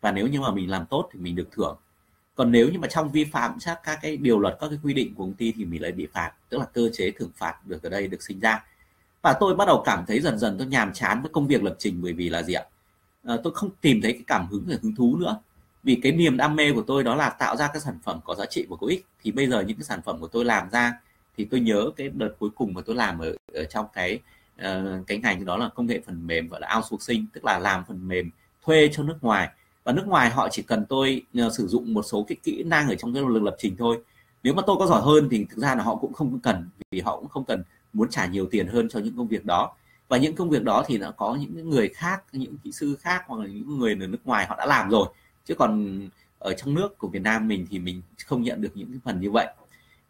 Và nếu như mà mình làm tốt thì mình được thưởng. Còn nếu như mà trong vi phạm chắc các cái điều luật các cái quy định của công ty thì mình lại bị phạt tức là cơ chế thưởng phạt được ở đây được sinh ra. Và tôi bắt đầu cảm thấy dần dần tôi nhàm chán với công việc lập trình bởi vì là gì ạ? À, tôi không tìm thấy cái cảm hứng và hứng thú nữa. Vì cái niềm đam mê của tôi đó là tạo ra các sản phẩm có giá trị và có ích. Thì bây giờ những cái sản phẩm của tôi làm ra thì tôi nhớ cái đợt cuối cùng mà tôi làm ở, ở trong cái uh, cái ngành đó là công nghệ phần mềm gọi là outsourcing tức là làm phần mềm thuê cho nước ngoài. Và nước ngoài họ chỉ cần tôi uh, sử dụng một số cái kỹ năng ở trong cái lực lập trình thôi. Nếu mà tôi có giỏi hơn thì thực ra là họ cũng không cần vì họ cũng không cần muốn trả nhiều tiền hơn cho những công việc đó. Và những công việc đó thì nó có những người khác những kỹ sư khác hoặc là những người ở nước ngoài họ đã làm rồi. Chứ còn ở trong nước của Việt Nam mình thì mình không nhận được những cái phần như vậy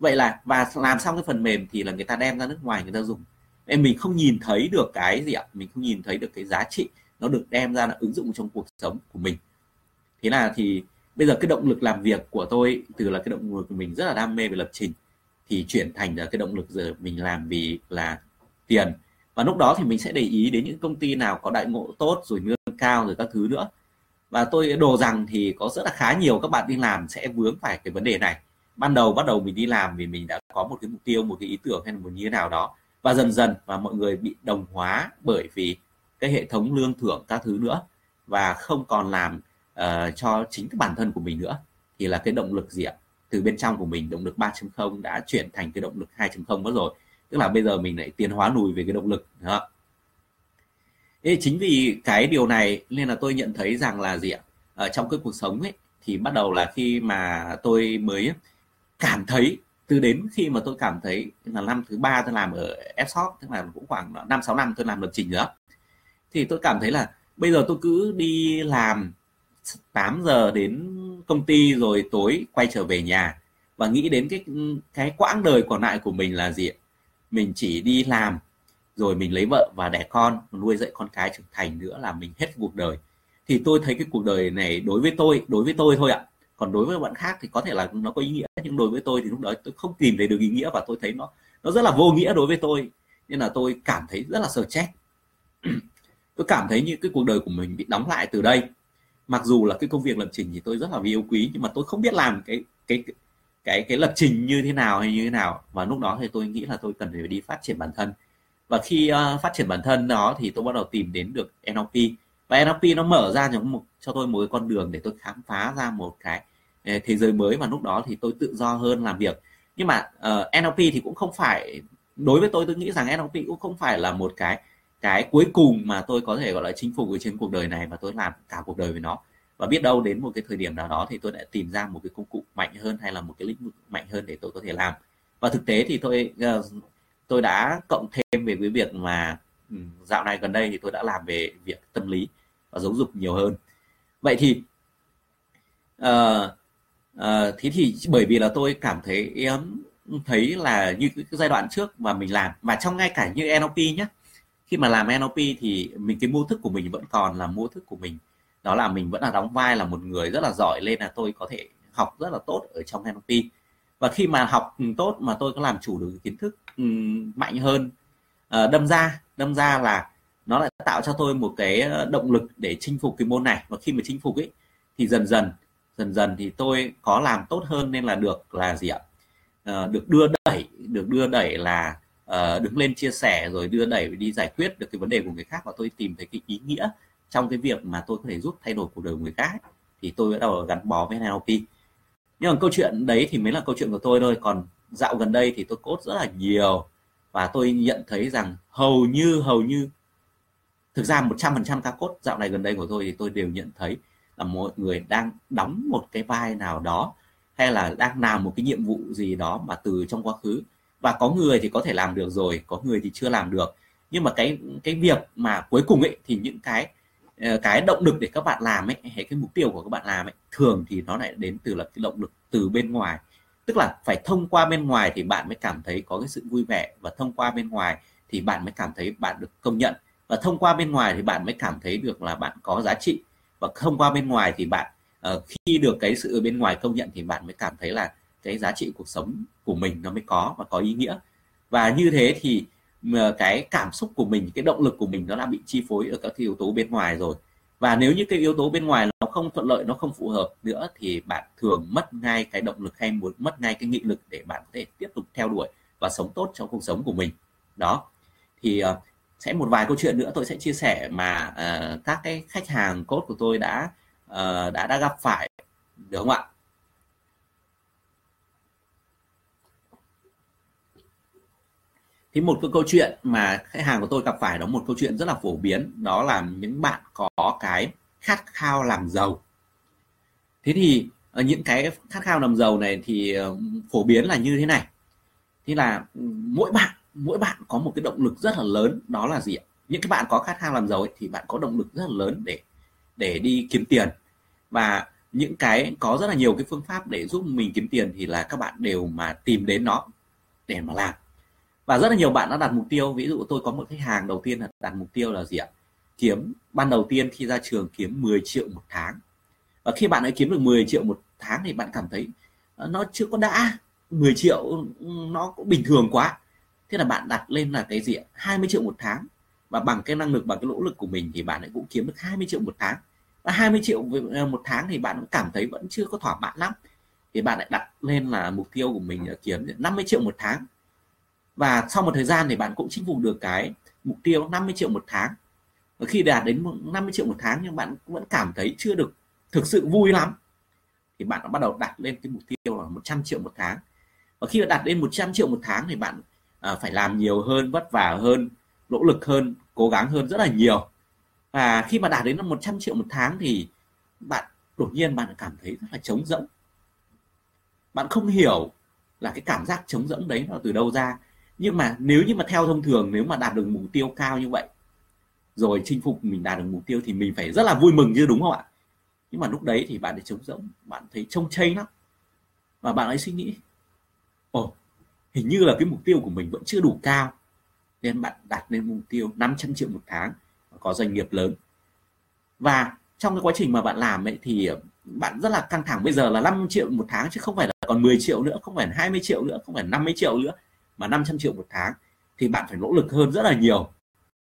vậy là, và làm xong cái phần mềm thì là người ta đem ra nước ngoài người ta dùng. Em mình không nhìn thấy được cái gì ạ? Mình không nhìn thấy được cái giá trị nó được đem ra là ứng dụng trong cuộc sống của mình. Thế là thì bây giờ cái động lực làm việc của tôi, từ là cái động lực của mình rất là đam mê về lập trình, thì chuyển thành là cái động lực giờ mình làm vì là tiền. Và lúc đó thì mình sẽ để ý đến những công ty nào có đại ngộ tốt, rồi lương cao, rồi các thứ nữa. Và tôi đồ rằng thì có rất là khá nhiều các bạn đi làm sẽ vướng phải cái vấn đề này ban đầu bắt đầu mình đi làm vì mình đã có một cái mục tiêu một cái ý tưởng hay là một như thế nào đó. Và dần dần và mọi người bị đồng hóa bởi vì cái hệ thống lương thưởng các thứ nữa và không còn làm uh, cho chính cái bản thân của mình nữa thì là cái động lực gì ạ? Từ bên trong của mình động lực 3.0 đã chuyển thành cái động lực 2.0 mất rồi. Tức là bây giờ mình lại tiến hóa lùi về cái động lực đó. Thế chính vì cái điều này nên là tôi nhận thấy rằng là gì ạ? Ở trong cái cuộc sống ấy thì bắt đầu là khi mà tôi mới cảm thấy, từ đến khi mà tôi cảm thấy là năm thứ ba tôi làm ở Fshop tức là cũng khoảng năm, sáu năm tôi làm lập trình nữa thì tôi cảm thấy là bây giờ tôi cứ đi làm 8 giờ đến công ty rồi tối quay trở về nhà và nghĩ đến cái cái quãng đời còn lại của mình là gì mình chỉ đi làm, rồi mình lấy vợ và đẻ con, nuôi dạy con cái trưởng thành nữa là mình hết cuộc đời. Thì tôi thấy cái cuộc đời này đối với tôi, đối với tôi thôi ạ còn đối với bạn khác thì có thể là nó có ý nghĩa nhưng đối với tôi thì lúc đó tôi không tìm thấy được ý nghĩa và tôi thấy nó nó rất là vô nghĩa đối với tôi. Nên là tôi cảm thấy rất là sợ chết. Tôi cảm thấy như cái cuộc đời của mình bị đóng lại từ đây. Mặc dù là cái công việc lập trình thì tôi rất là yêu quý nhưng mà tôi không biết làm cái cái cái cái lập trình như thế nào hay như thế nào. Và lúc đó thì tôi nghĩ là tôi cần phải đi phát triển bản thân. Và khi uh, phát triển bản thân đó thì tôi bắt đầu tìm đến được NLP và NLP nó mở ra cho một cho tôi một cái con đường để tôi khám phá ra một cái Ờ, thế giới mới và lúc đó thì tôi tự do hơn làm việc. Nhưng mà ờ, uh, NLP thì cũng không phải đối với tôi tôi nghĩ rằng NLP cũng không phải là một cái cái cuối cùng mà tôi có thể gọi là chinh phục ở trên cuộc đời này và tôi làm cả cuộc đời với nó. Và biết đâu đến một cái thời điểm nào đó thì tôi đã tìm ra một cái công cụ mạnh hơn hay là một cái lĩnh vực mạnh hơn để tôi có thể làm. Và thực tế thì tôi uh, tôi đã cộng thêm về cái việc mà ừ, dạo này gần đây thì tôi đã làm về việc tâm lý và giáo dục nhiều hơn. Vậy thì uh, Ờ, thế thì bởi vì là tôi cảm thấy em thấy là như cái giai đoạn trước mà mình làm và trong ngay cả như NLP nhé khi mà làm NLP thì mình, cái mô thức của mình vẫn còn là mô thức của mình. Đó là mình vẫn là đóng vai là một người rất là giỏi lên là tôi có thể học rất là tốt ở trong NLP và khi mà học tốt mà tôi có làm chủ được kiến thức ừ, mạnh hơn ờ, đâm ra đâm ra là nó lại tạo cho tôi một cái ờ, động lực để chinh phục cái môn này. Và khi mà chinh phục ấy, thì dần dần dần dần thì tôi có làm tốt hơn nên là được là gì ạ? À, được đưa đẩy được đưa đẩy là uh, đứng lên chia sẻ rồi đưa đẩy đi giải quyết được cái vấn đề của người khác và tôi tìm thấy cái ý nghĩa trong cái việc mà tôi có thể giúp thay đổi cuộc đời của người khác thì tôi bắt đầu gắn bó với NLP nhưng mà câu chuyện đấy thì mới là câu chuyện của tôi thôi còn dạo gần đây thì tôi cốt rất là nhiều và tôi nhận thấy rằng hầu như hầu như thực ra 100% các cốt dạo này gần đây của tôi thì tôi đều nhận thấy mọi người đang đóng một cái vai nào đó, hay là đang làm một cái nhiệm vụ gì đó mà từ trong quá khứ. Và có người thì có thể làm được rồi, có người thì chưa làm được. Nhưng mà cái cái việc mà cuối cùng ấy, thì những cái ờ, cái động lực để các bạn làm ấy, hay cái mục tiêu của các bạn làm ấy, thường thì nó lại đến từ là cái động lực từ bên ngoài. Tức là phải thông qua bên ngoài thì bạn mới cảm thấy có cái sự vui vẻ, và thông qua bên ngoài thì bạn mới cảm thấy bạn được công nhận. Và thông qua bên ngoài thì bạn mới cảm thấy được là bạn có giá trị và thông qua bên ngoài thì bạn uh, khi được cái sự bên ngoài công nhận thì bạn mới cảm thấy là cái giá trị cuộc sống của mình nó mới có và có ý nghĩa. Và như thế thì ờ, cái cảm xúc của mình cái động lực của mình nó đã bị chi phối ở các yếu tố bên ngoài rồi. Và nếu như cái yếu tố bên ngoài nó không thuận lợi nó không phù hợp nữa thì bạn thường mất ngay cái động lực hay muốn mất ngay cái nghị lực để bạn có thể tiếp tục theo đuổi và sống tốt trong cuộc sống của mình. Đó. Thì uh, sẽ một vài câu chuyện nữa tôi sẽ chia sẻ mà uh, các cái khách hàng cốt của tôi đã uh, đã đã gặp phải được không ạ? Thì một cái câu chuyện mà khách hàng của tôi gặp phải đó một câu chuyện rất là phổ biến đó là những bạn có cái khát khao làm giàu. Thế thì ờ, những cái khát khao làm giàu này thì phổ biến là như thế này. Thì là ừ, mỗi bạn mỗi bạn có một cái động lực rất là lớn đó là gì ạ? Những cái bạn có khát khao làm giàu ấy, thì bạn có động lực rất là lớn để để đi kiếm tiền. Và những cái có rất là nhiều cái phương pháp để giúp mình kiếm tiền thì là các bạn đều mà tìm đến nó để mà làm. Và rất là nhiều bạn đã đặt mục tiêu ví dụ tôi có một khách hàng đầu tiên là đặt mục tiêu là gì ạ? Kiếm ban đầu tiên khi ra trường kiếm 10 triệu một tháng. Và khi bạn ấy kiếm được 10 triệu một tháng thì bạn cảm thấy ờ, nó chưa có đã 10 triệu ừ, nó cũng bình thường quá thế là bạn đặt lên là cái gì 20 triệu một tháng. Và bằng cái năng lực, bằng cái nỗ lực của mình thì bạn ấy cũng kiếm được 20 triệu một tháng. Và 20 triệu ờ, một tháng thì bạn cũng cảm thấy vẫn chưa có thỏa mãn lắm. Thì bạn lại đặt lên là mục tiêu của mình là kiếm 50 triệu một tháng. Và sau một thời gian thì bạn cũng chinh phục được cái mục tiêu 50 triệu một tháng. Và khi đạt đến 50 triệu một tháng nhưng bạn vẫn cảm thấy chưa được thực sự vui lắm, thì bạn bắt đầu đặt lên cái mục tiêu là 100 triệu một tháng. Và khi đạt đến 100 triệu một tháng thì bạn à, phải làm nhiều hơn vất vả hơn nỗ lực hơn cố gắng hơn rất là nhiều. Và khi mà đạt đến 100 triệu một tháng thì bạn đột nhiên bạn cảm thấy rất là trống rỗng. Bạn không hiểu là cái cảm giác trống rỗng đấy nó từ đâu ra. Nhưng mà nếu như mà theo thông thường nếu mà đạt được mục tiêu cao như vậy rồi chinh phục mình đạt được mục tiêu thì mình phải rất là vui mừng chứ đúng không ạ? Nhưng mà lúc đấy thì bạn ấy trống rỗng bạn thấy trông chay lắm. Và bạn ấy suy nghĩ ồ hình như là cái mục tiêu của mình vẫn chưa đủ cao. Nên bạn đặt lên mục tiêu 500 triệu một tháng, có doanh nghiệp lớn. Và trong cái quá trình mà bạn làm ấy thì ờ, bạn rất là căng thẳng. Bây giờ là 5 triệu một tháng chứ không phải là còn 10 triệu nữa, không phải là 20 triệu nữa, không phải là 50 triệu nữa, mà 500 triệu một tháng thì bạn phải nỗ lực hơn rất là nhiều.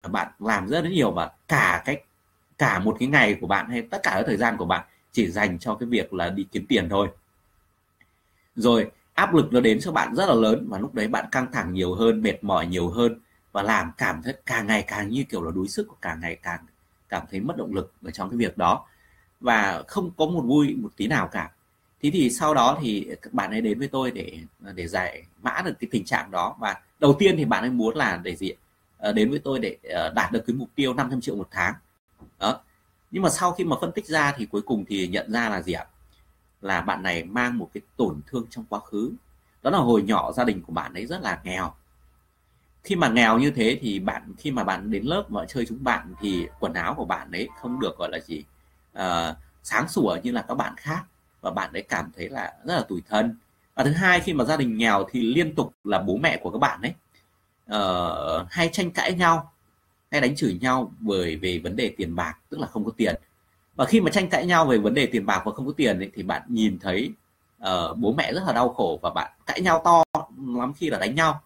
Bạn làm rất là nhiều và cả cái, cả một cái ngày của bạn hay tất cả cái thời gian của bạn chỉ dành cho cái việc là đi kiếm tiền thôi. Rồi áp lực nó đến cho bạn rất là lớn và lúc đấy bạn căng thẳng nhiều hơn, mệt mỏi nhiều hơn và làm cảm thấy càng ngày càng như kiểu là đuối sức và càng ngày càng cảm thấy mất động lực ở trong cái việc đó. Và không có một vui một tí nào cả. Thế thì sau đó thì các bạn ấy đến với tôi để để giải mã được cái tình trạng đó và đầu tiên thì bạn ấy muốn là để gì ờ, đến với tôi để ờ, đạt được cái mục tiêu 500 triệu một tháng. Đó. Nhưng mà sau khi mà phân tích ra thì cuối cùng thì nhận ra là gì ạ? Là bạn này mang một cái tổn thương trong quá khứ. Đó là hồi nhỏ gia đình của bạn ấy rất là nghèo. Khi mà nghèo như thế thì bạn khi mà bạn đến lớp và chơi chúng bạn thì quần áo của bạn ấy không được gọi là gì uh, sáng sủa như là các bạn khác. Và bạn ấy cảm thấy là rất là tủi thân. Và thứ hai khi mà gia đình nghèo thì liên tục là bố mẹ của các bạn ấy uh, hay tranh cãi nhau hay đánh chửi nhau bởi về vấn đề tiền bạc tức là không có tiền và khi mà tranh cãi nhau về vấn đề tiền bạc và không có tiền ấy, thì bạn nhìn thấy uh, bố mẹ rất là đau khổ và bạn cãi nhau to lắm khi là đánh nhau.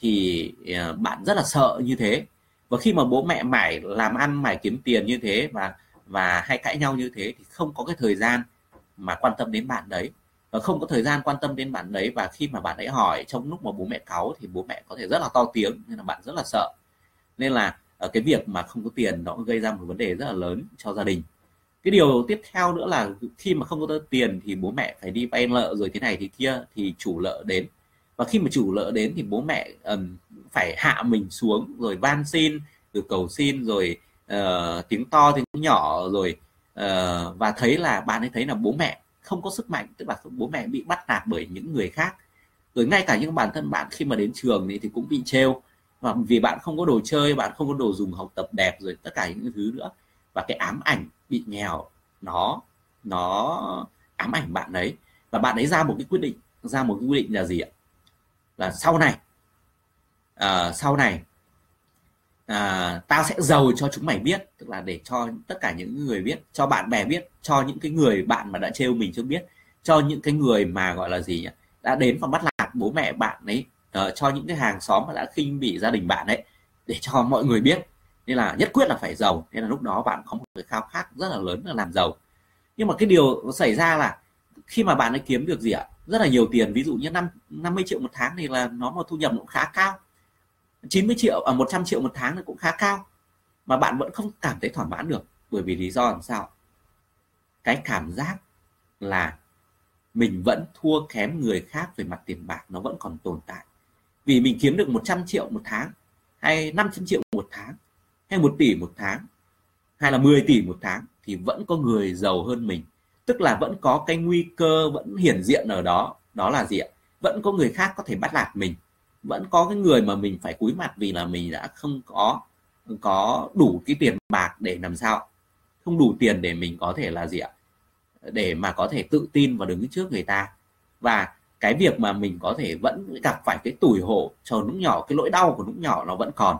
Thì uh, bạn rất là sợ như thế. Và khi mà bố mẹ mải làm ăn mải kiếm tiền như thế và và hay cãi nhau như thế thì không có cái thời gian mà quan tâm đến bạn đấy. Và không có thời gian quan tâm đến bạn đấy và khi mà bạn ấy hỏi trong lúc mà bố mẹ cáu thì bố mẹ có thể rất là to tiếng nên là bạn rất là sợ. Nên là ờ, cái việc mà không có tiền nó gây ra một vấn đề rất là lớn cho gia đình cái điều tiếp theo nữa là khi mà không có tiền thì bố mẹ phải đi vay nợ rồi thế này thì kia thì chủ nợ đến. Và khi mà chủ nợ đến thì bố mẹ um, phải hạ mình xuống rồi van xin rồi cầu xin rồi uh, tiếng to tiếng nhỏ rồi uh, và thấy là bạn ấy thấy là bố mẹ không có sức mạnh tức là bố mẹ bị bắt nạt bởi những người khác. Rồi ngay cả những bản thân bạn khi mà đến trường thì, thì cũng bị trêu. Và vì bạn không có đồ chơi bạn không có đồ dùng học tập đẹp rồi tất cả những thứ nữa và cái ám ảnh bị nghèo nó nó ám ảnh bạn ấy. Và bạn ấy ra một cái quyết định ra một cái quyết định là gì ạ? Là sau này à, sau này à, tao sẽ giàu cho chúng mày biết tức là để cho tất cả những người biết cho bạn bè biết cho những cái người bạn mà đã trêu mình chưa biết cho những cái người mà gọi là gì nhỉ? Đã đến và bắt lạc bố mẹ bạn ấy uh, cho những cái hàng xóm mà đã khinh bị gia đình bạn ấy để cho mọi người biết nên là nhất quyết là phải giàu. Nên là lúc đó bạn có một cái khao khát rất là lớn là làm giàu. Nhưng mà cái điều xảy ra là khi mà bạn ấy kiếm được gì ạ? Rất là nhiều tiền. Ví dụ như năm 50 triệu một tháng thì là nó một thu nhập cũng khá cao. 90 triệu ở à 100 triệu một tháng thì cũng khá cao. Mà bạn vẫn không cảm thấy thỏa mãn được bởi vì lý do làm sao cái cảm giác là mình vẫn thua kém người khác về mặt tiền bạc nó vẫn còn tồn tại. Vì mình kiếm được 100 triệu một tháng hay 500 triệu một tháng hay 1 tỷ một tháng, hay là 10 tỷ một tháng, thì vẫn có người giàu hơn mình. Tức là vẫn có cái nguy cơ vẫn hiển diện ở đó. Đó là gì ạ? Vẫn có người khác có thể bắt nạt mình. Vẫn có cái người mà mình phải cúi mặt vì là mình đã không có có đủ cái tiền bạc để làm sao không đủ tiền để mình có thể là gì ạ? Để mà có thể tự tin và đứng trước người ta. Và cái việc mà mình có thể vẫn gặp phải cái tủi hổ cho lúc nhỏ, cái nỗi đau của lúc nhỏ nó vẫn còn.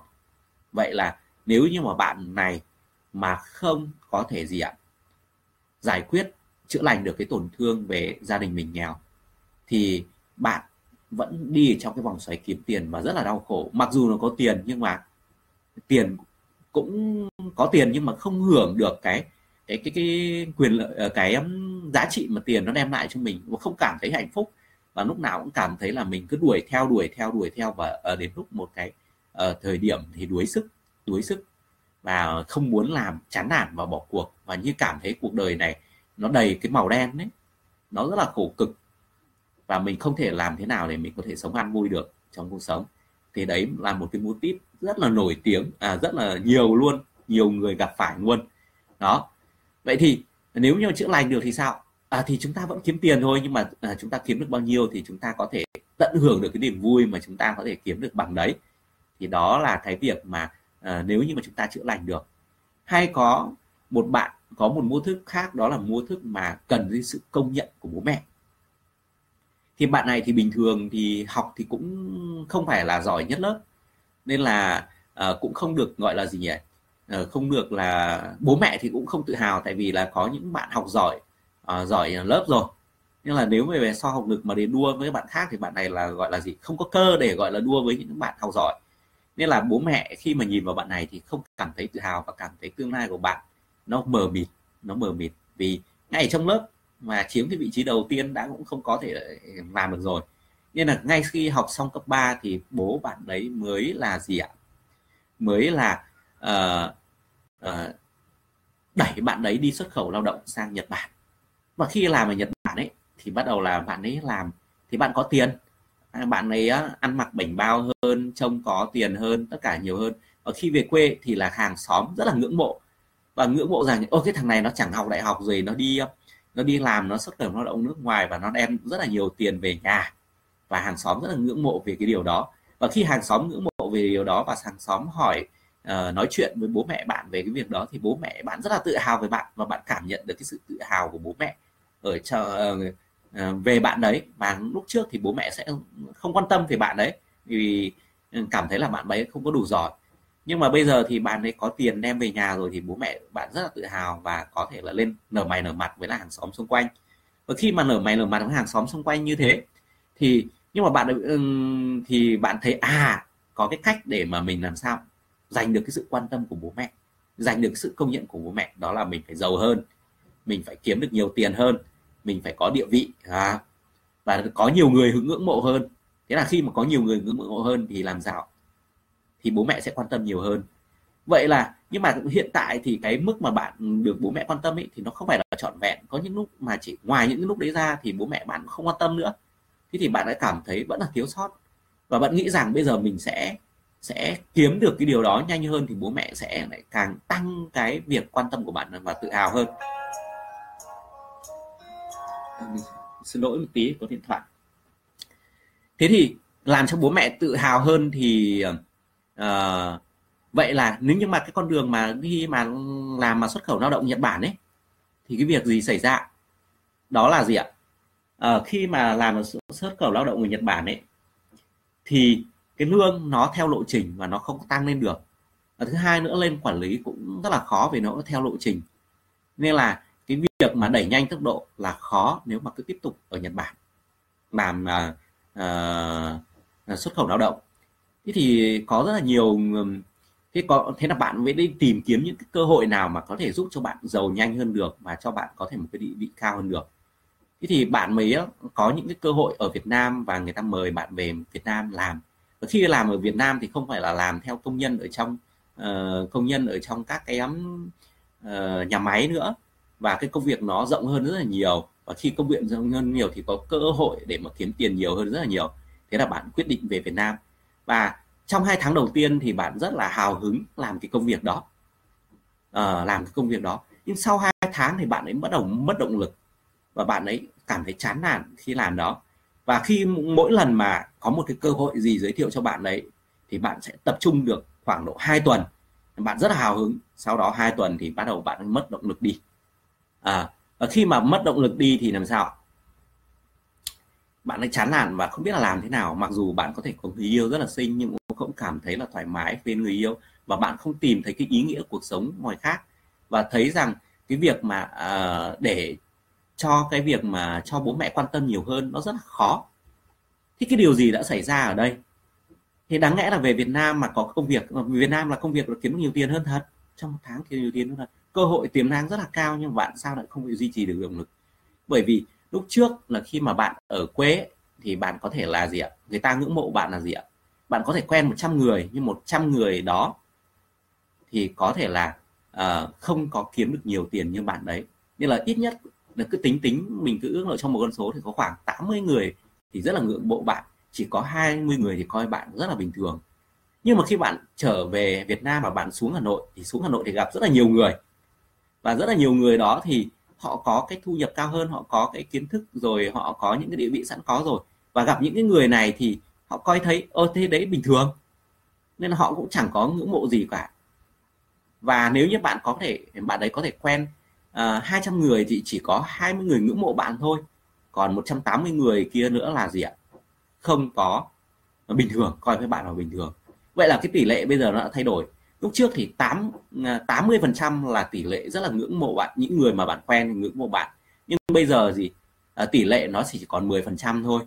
Vậy là nếu như mà bạn này mà không có thể gì ạ giải quyết chữa lành được cái tổn thương về gia đình mình nghèo thì bạn vẫn đi trong cái vòng xoáy kiếm tiền mà rất là đau khổ. Mặc dù nó có tiền nhưng mà tiền cũng có tiền nhưng mà không hưởng được cái cái cái cái quyền lợi ờ, cái giá trị mà tiền nó đem lại cho mình. Và không cảm thấy hạnh phúc và lúc nào cũng cảm thấy là mình cứ đuổi theo đuổi theo đuổi theo và ờ, đến lúc một cái uh, thời điểm thì đuối sức đuối sức và không muốn làm chán nản và bỏ cuộc. Và như cảm thấy cuộc đời này nó đầy cái màu đen đấy nó rất là khổ cực. Và mình không thể làm thế nào để mình có thể sống an vui được trong cuộc sống. Thì đấy là một cái mô típ rất là nổi tiếng à, rất là nhiều luôn nhiều người gặp phải luôn. Đó. Vậy thì nếu như chữa lành được thì sao? À, thì chúng ta vẫn kiếm tiền thôi nhưng mà à, chúng ta kiếm được bao nhiêu thì chúng ta có thể tận hưởng được cái niềm vui mà chúng ta có thể kiếm được bằng đấy. Thì đó là cái việc mà à, nếu như mà chúng ta chữa lành được. Hay có một bạn có một mô thức khác đó là mô thức mà cần đến sự công nhận của bố mẹ. Thì bạn này thì bình thường thì học thì cũng không phải là giỏi nhất lớp nên là à, cũng không được gọi là gì nhỉ? À, không được là bố mẹ thì cũng không tự hào tại vì là có những bạn học giỏi à, giỏi lớp rồi. Nhưng là nếu mà về so học lực mà để đua với bạn khác thì bạn này là gọi là gì? Không có cơ để gọi là đua với những bạn học giỏi nên là bố mẹ khi mà nhìn vào bạn này thì không cảm thấy tự hào và cảm thấy tương lai của bạn nó mờ mịt nó mờ mịt. Vì ngay trong lớp mà chiếm cái vị trí đầu tiên đã cũng không có thể ờ, làm được rồi. Nên là ngay khi học xong cấp 3 thì bố bạn đấy mới là gì ạ? Mới là uh, uh, đẩy bạn đấy đi xuất khẩu lao động sang Nhật Bản. Và khi làm ở Nhật Bản ấy thì bắt đầu là bạn ấy làm thì bạn có tiền bạn ấy ăn mặc bảnh bao hơn trông có tiền hơn tất cả nhiều hơn. Và khi về quê thì là hàng xóm rất là ngưỡng mộ. Và ngưỡng mộ rằng ô cái thằng này nó chẳng học đại học rồi nó đi nó đi làm nó xuất khẩu lao động nước ngoài và nó đem rất là nhiều tiền về nhà. Và hàng xóm rất là ngưỡng mộ về cái điều đó. Và khi hàng xóm ngưỡng mộ về điều đó và hàng xóm hỏi uh, nói chuyện với bố mẹ bạn về cái việc đó thì bố mẹ bạn rất là tự hào về bạn và bạn cảm nhận được cái sự tự hào của bố mẹ ở cho uh, uh, Ờ, về bạn đấy, mà lúc trước thì bố mẹ sẽ không quan tâm về bạn đấy, vì ừ, cảm thấy là bạn ấy không có đủ giỏi. Nhưng mà bây giờ thì bạn ấy có tiền đem về nhà rồi thì bố mẹ bạn rất là tự hào và có thể là lên nở mày nở mặt với là hàng xóm xung quanh. Và khi mà nở mày nở mặt với hàng xóm xung quanh như thế, thì, nhưng mà bạn ừ, thì bạn thấy à có cái cách để mà mình làm sao giành được cái sự quan tâm của bố mẹ, giành được sự công nhận của bố mẹ, đó là mình phải giàu hơn, mình phải kiếm được nhiều tiền hơn mình phải có địa vị à, và có nhiều người hứng ngưỡng mộ hơn. Thế là khi mà có nhiều người ngưỡng mộ hơn thì làm sao? Thì bố mẹ sẽ quan tâm nhiều hơn. Vậy là nhưng mà hiện tại thì cái mức mà bạn được bố mẹ quan tâm ấy thì nó không phải là trọn vẹn. Có những lúc mà chỉ ngoài những lúc đấy ra thì bố mẹ bạn không quan tâm nữa. Thế thì bạn đã cảm thấy vẫn là thiếu sót. Và bạn nghĩ rằng bây giờ mình sẽ sẽ kiếm được cái điều đó nhanh hơn thì bố mẹ sẽ lại càng tăng cái việc quan tâm của bạn và tự hào hơn. Ờ, xin lỗi một tí có điện thoại. Thế thì làm cho bố mẹ tự hào hơn thì uh, vậy là nếu như mà cái con đường mà khi mà làm mà xuất khẩu lao động Nhật Bản ấy thì cái việc gì xảy ra? Đó là gì ạ? À, khi mà làm xuất khẩu lao động ở Nhật Bản ấy thì cái lương nó theo lộ trình và nó không tăng lên được. Và thứ hai nữa lên quản lý cũng rất là khó vì nó theo lộ trình. Nên là cái việc mà đẩy nhanh tốc độ là khó nếu mà cứ tiếp tục ở Nhật Bản làm uh, uh, xuất khẩu lao động. Thế thì có rất là nhiều thế có thế là bạn mới đi tìm kiếm những cái cơ hội nào mà có thể giúp cho bạn giàu nhanh hơn được và cho bạn có thể một cái địa vị cao hơn được. Thế thì bạn mới có những cái cơ hội ở Việt Nam và người ta mời bạn về Việt Nam làm. Và khi làm ở Việt Nam thì không phải là làm theo công nhân ở trong uh, công nhân ở trong các cái um, uh, nhà máy nữa và cái công việc nó rộng hơn rất là nhiều. Và khi công việc rộng hơn nhiều thì có cơ hội để mà kiếm tiền nhiều hơn rất là nhiều. Thế là bạn quyết định về Việt Nam. Và trong hai tháng đầu tiên thì bạn rất là hào hứng làm cái công việc đó. À, làm cái công việc đó. Nhưng sau hai tháng thì bạn ấy bắt đầu mất động lực. Và bạn ấy cảm thấy chán nản khi làm đó. Và khi mỗi lần mà có một cái cơ hội gì giới thiệu cho bạn đấy thì bạn sẽ tập trung được khoảng độ 2 tuần. Bạn rất là hào hứng. Sau đó hai tuần thì bắt đầu bạn mất động lực đi à, và khi mà mất động lực đi thì làm sao bạn ấy chán nản và không biết là làm thế nào mặc dù bạn có thể có người yêu rất là xinh nhưng cũng không cảm thấy là thoải mái bên người yêu và bạn không tìm thấy cái ý nghĩa cuộc sống ngoài khác. Và thấy rằng cái việc mà uh, để cho cái việc mà cho bố mẹ quan tâm nhiều hơn nó rất là khó. Thì cái điều gì đã xảy ra ở đây? Thì đáng lẽ là về Việt Nam mà có công việc Việt Nam là công việc là kiếm được nhiều tiền hơn thật trong một tháng kiếm nhiều tiền hơn thật cơ hội tiềm năng rất là cao nhưng bạn sao lại không bị duy trì được động lực? Bởi vì lúc trước là khi mà bạn ở quê thì bạn có thể là gì ạ? Người ta ngưỡng mộ bạn là gì ạ? Bạn có thể quen 100 người nhưng 100 người đó thì có thể là uh, không có kiếm được nhiều tiền như bạn đấy. Nên là ít nhất là cứ tính tính mình cứ ước lượng trong một con số thì có khoảng 80 người thì rất là ngưỡng mộ bạn. Chỉ có 20 người thì coi bạn rất là bình thường. Nhưng mà khi bạn trở về Việt Nam và bạn xuống Hà Nội thì xuống Hà Nội thì gặp rất là nhiều người và rất là nhiều người đó thì họ có cái thu nhập cao hơn họ có cái kiến thức rồi họ có những cái địa vị sẵn có rồi. Và gặp những cái người này thì họ coi thấy ơ thế đấy bình thường. Nên là họ cũng chẳng có ngưỡng mộ gì cả. Và nếu như bạn có thể bạn đấy có thể quen à, uh, 200 người thì chỉ có 20 người ngưỡng mộ bạn thôi. Còn 180 người kia nữa là gì ạ? Không có bình thường coi với bạn là bình thường. Vậy là cái tỷ lệ bây giờ nó đã thay đổi lúc trước thì 8 80 à, phần trăm là tỷ lệ rất là ngưỡng mộ bạn những người mà bạn quen ngưỡng mộ bạn. Nhưng bây giờ gì à, tỷ lệ nó chỉ còn 10 phần trăm thôi.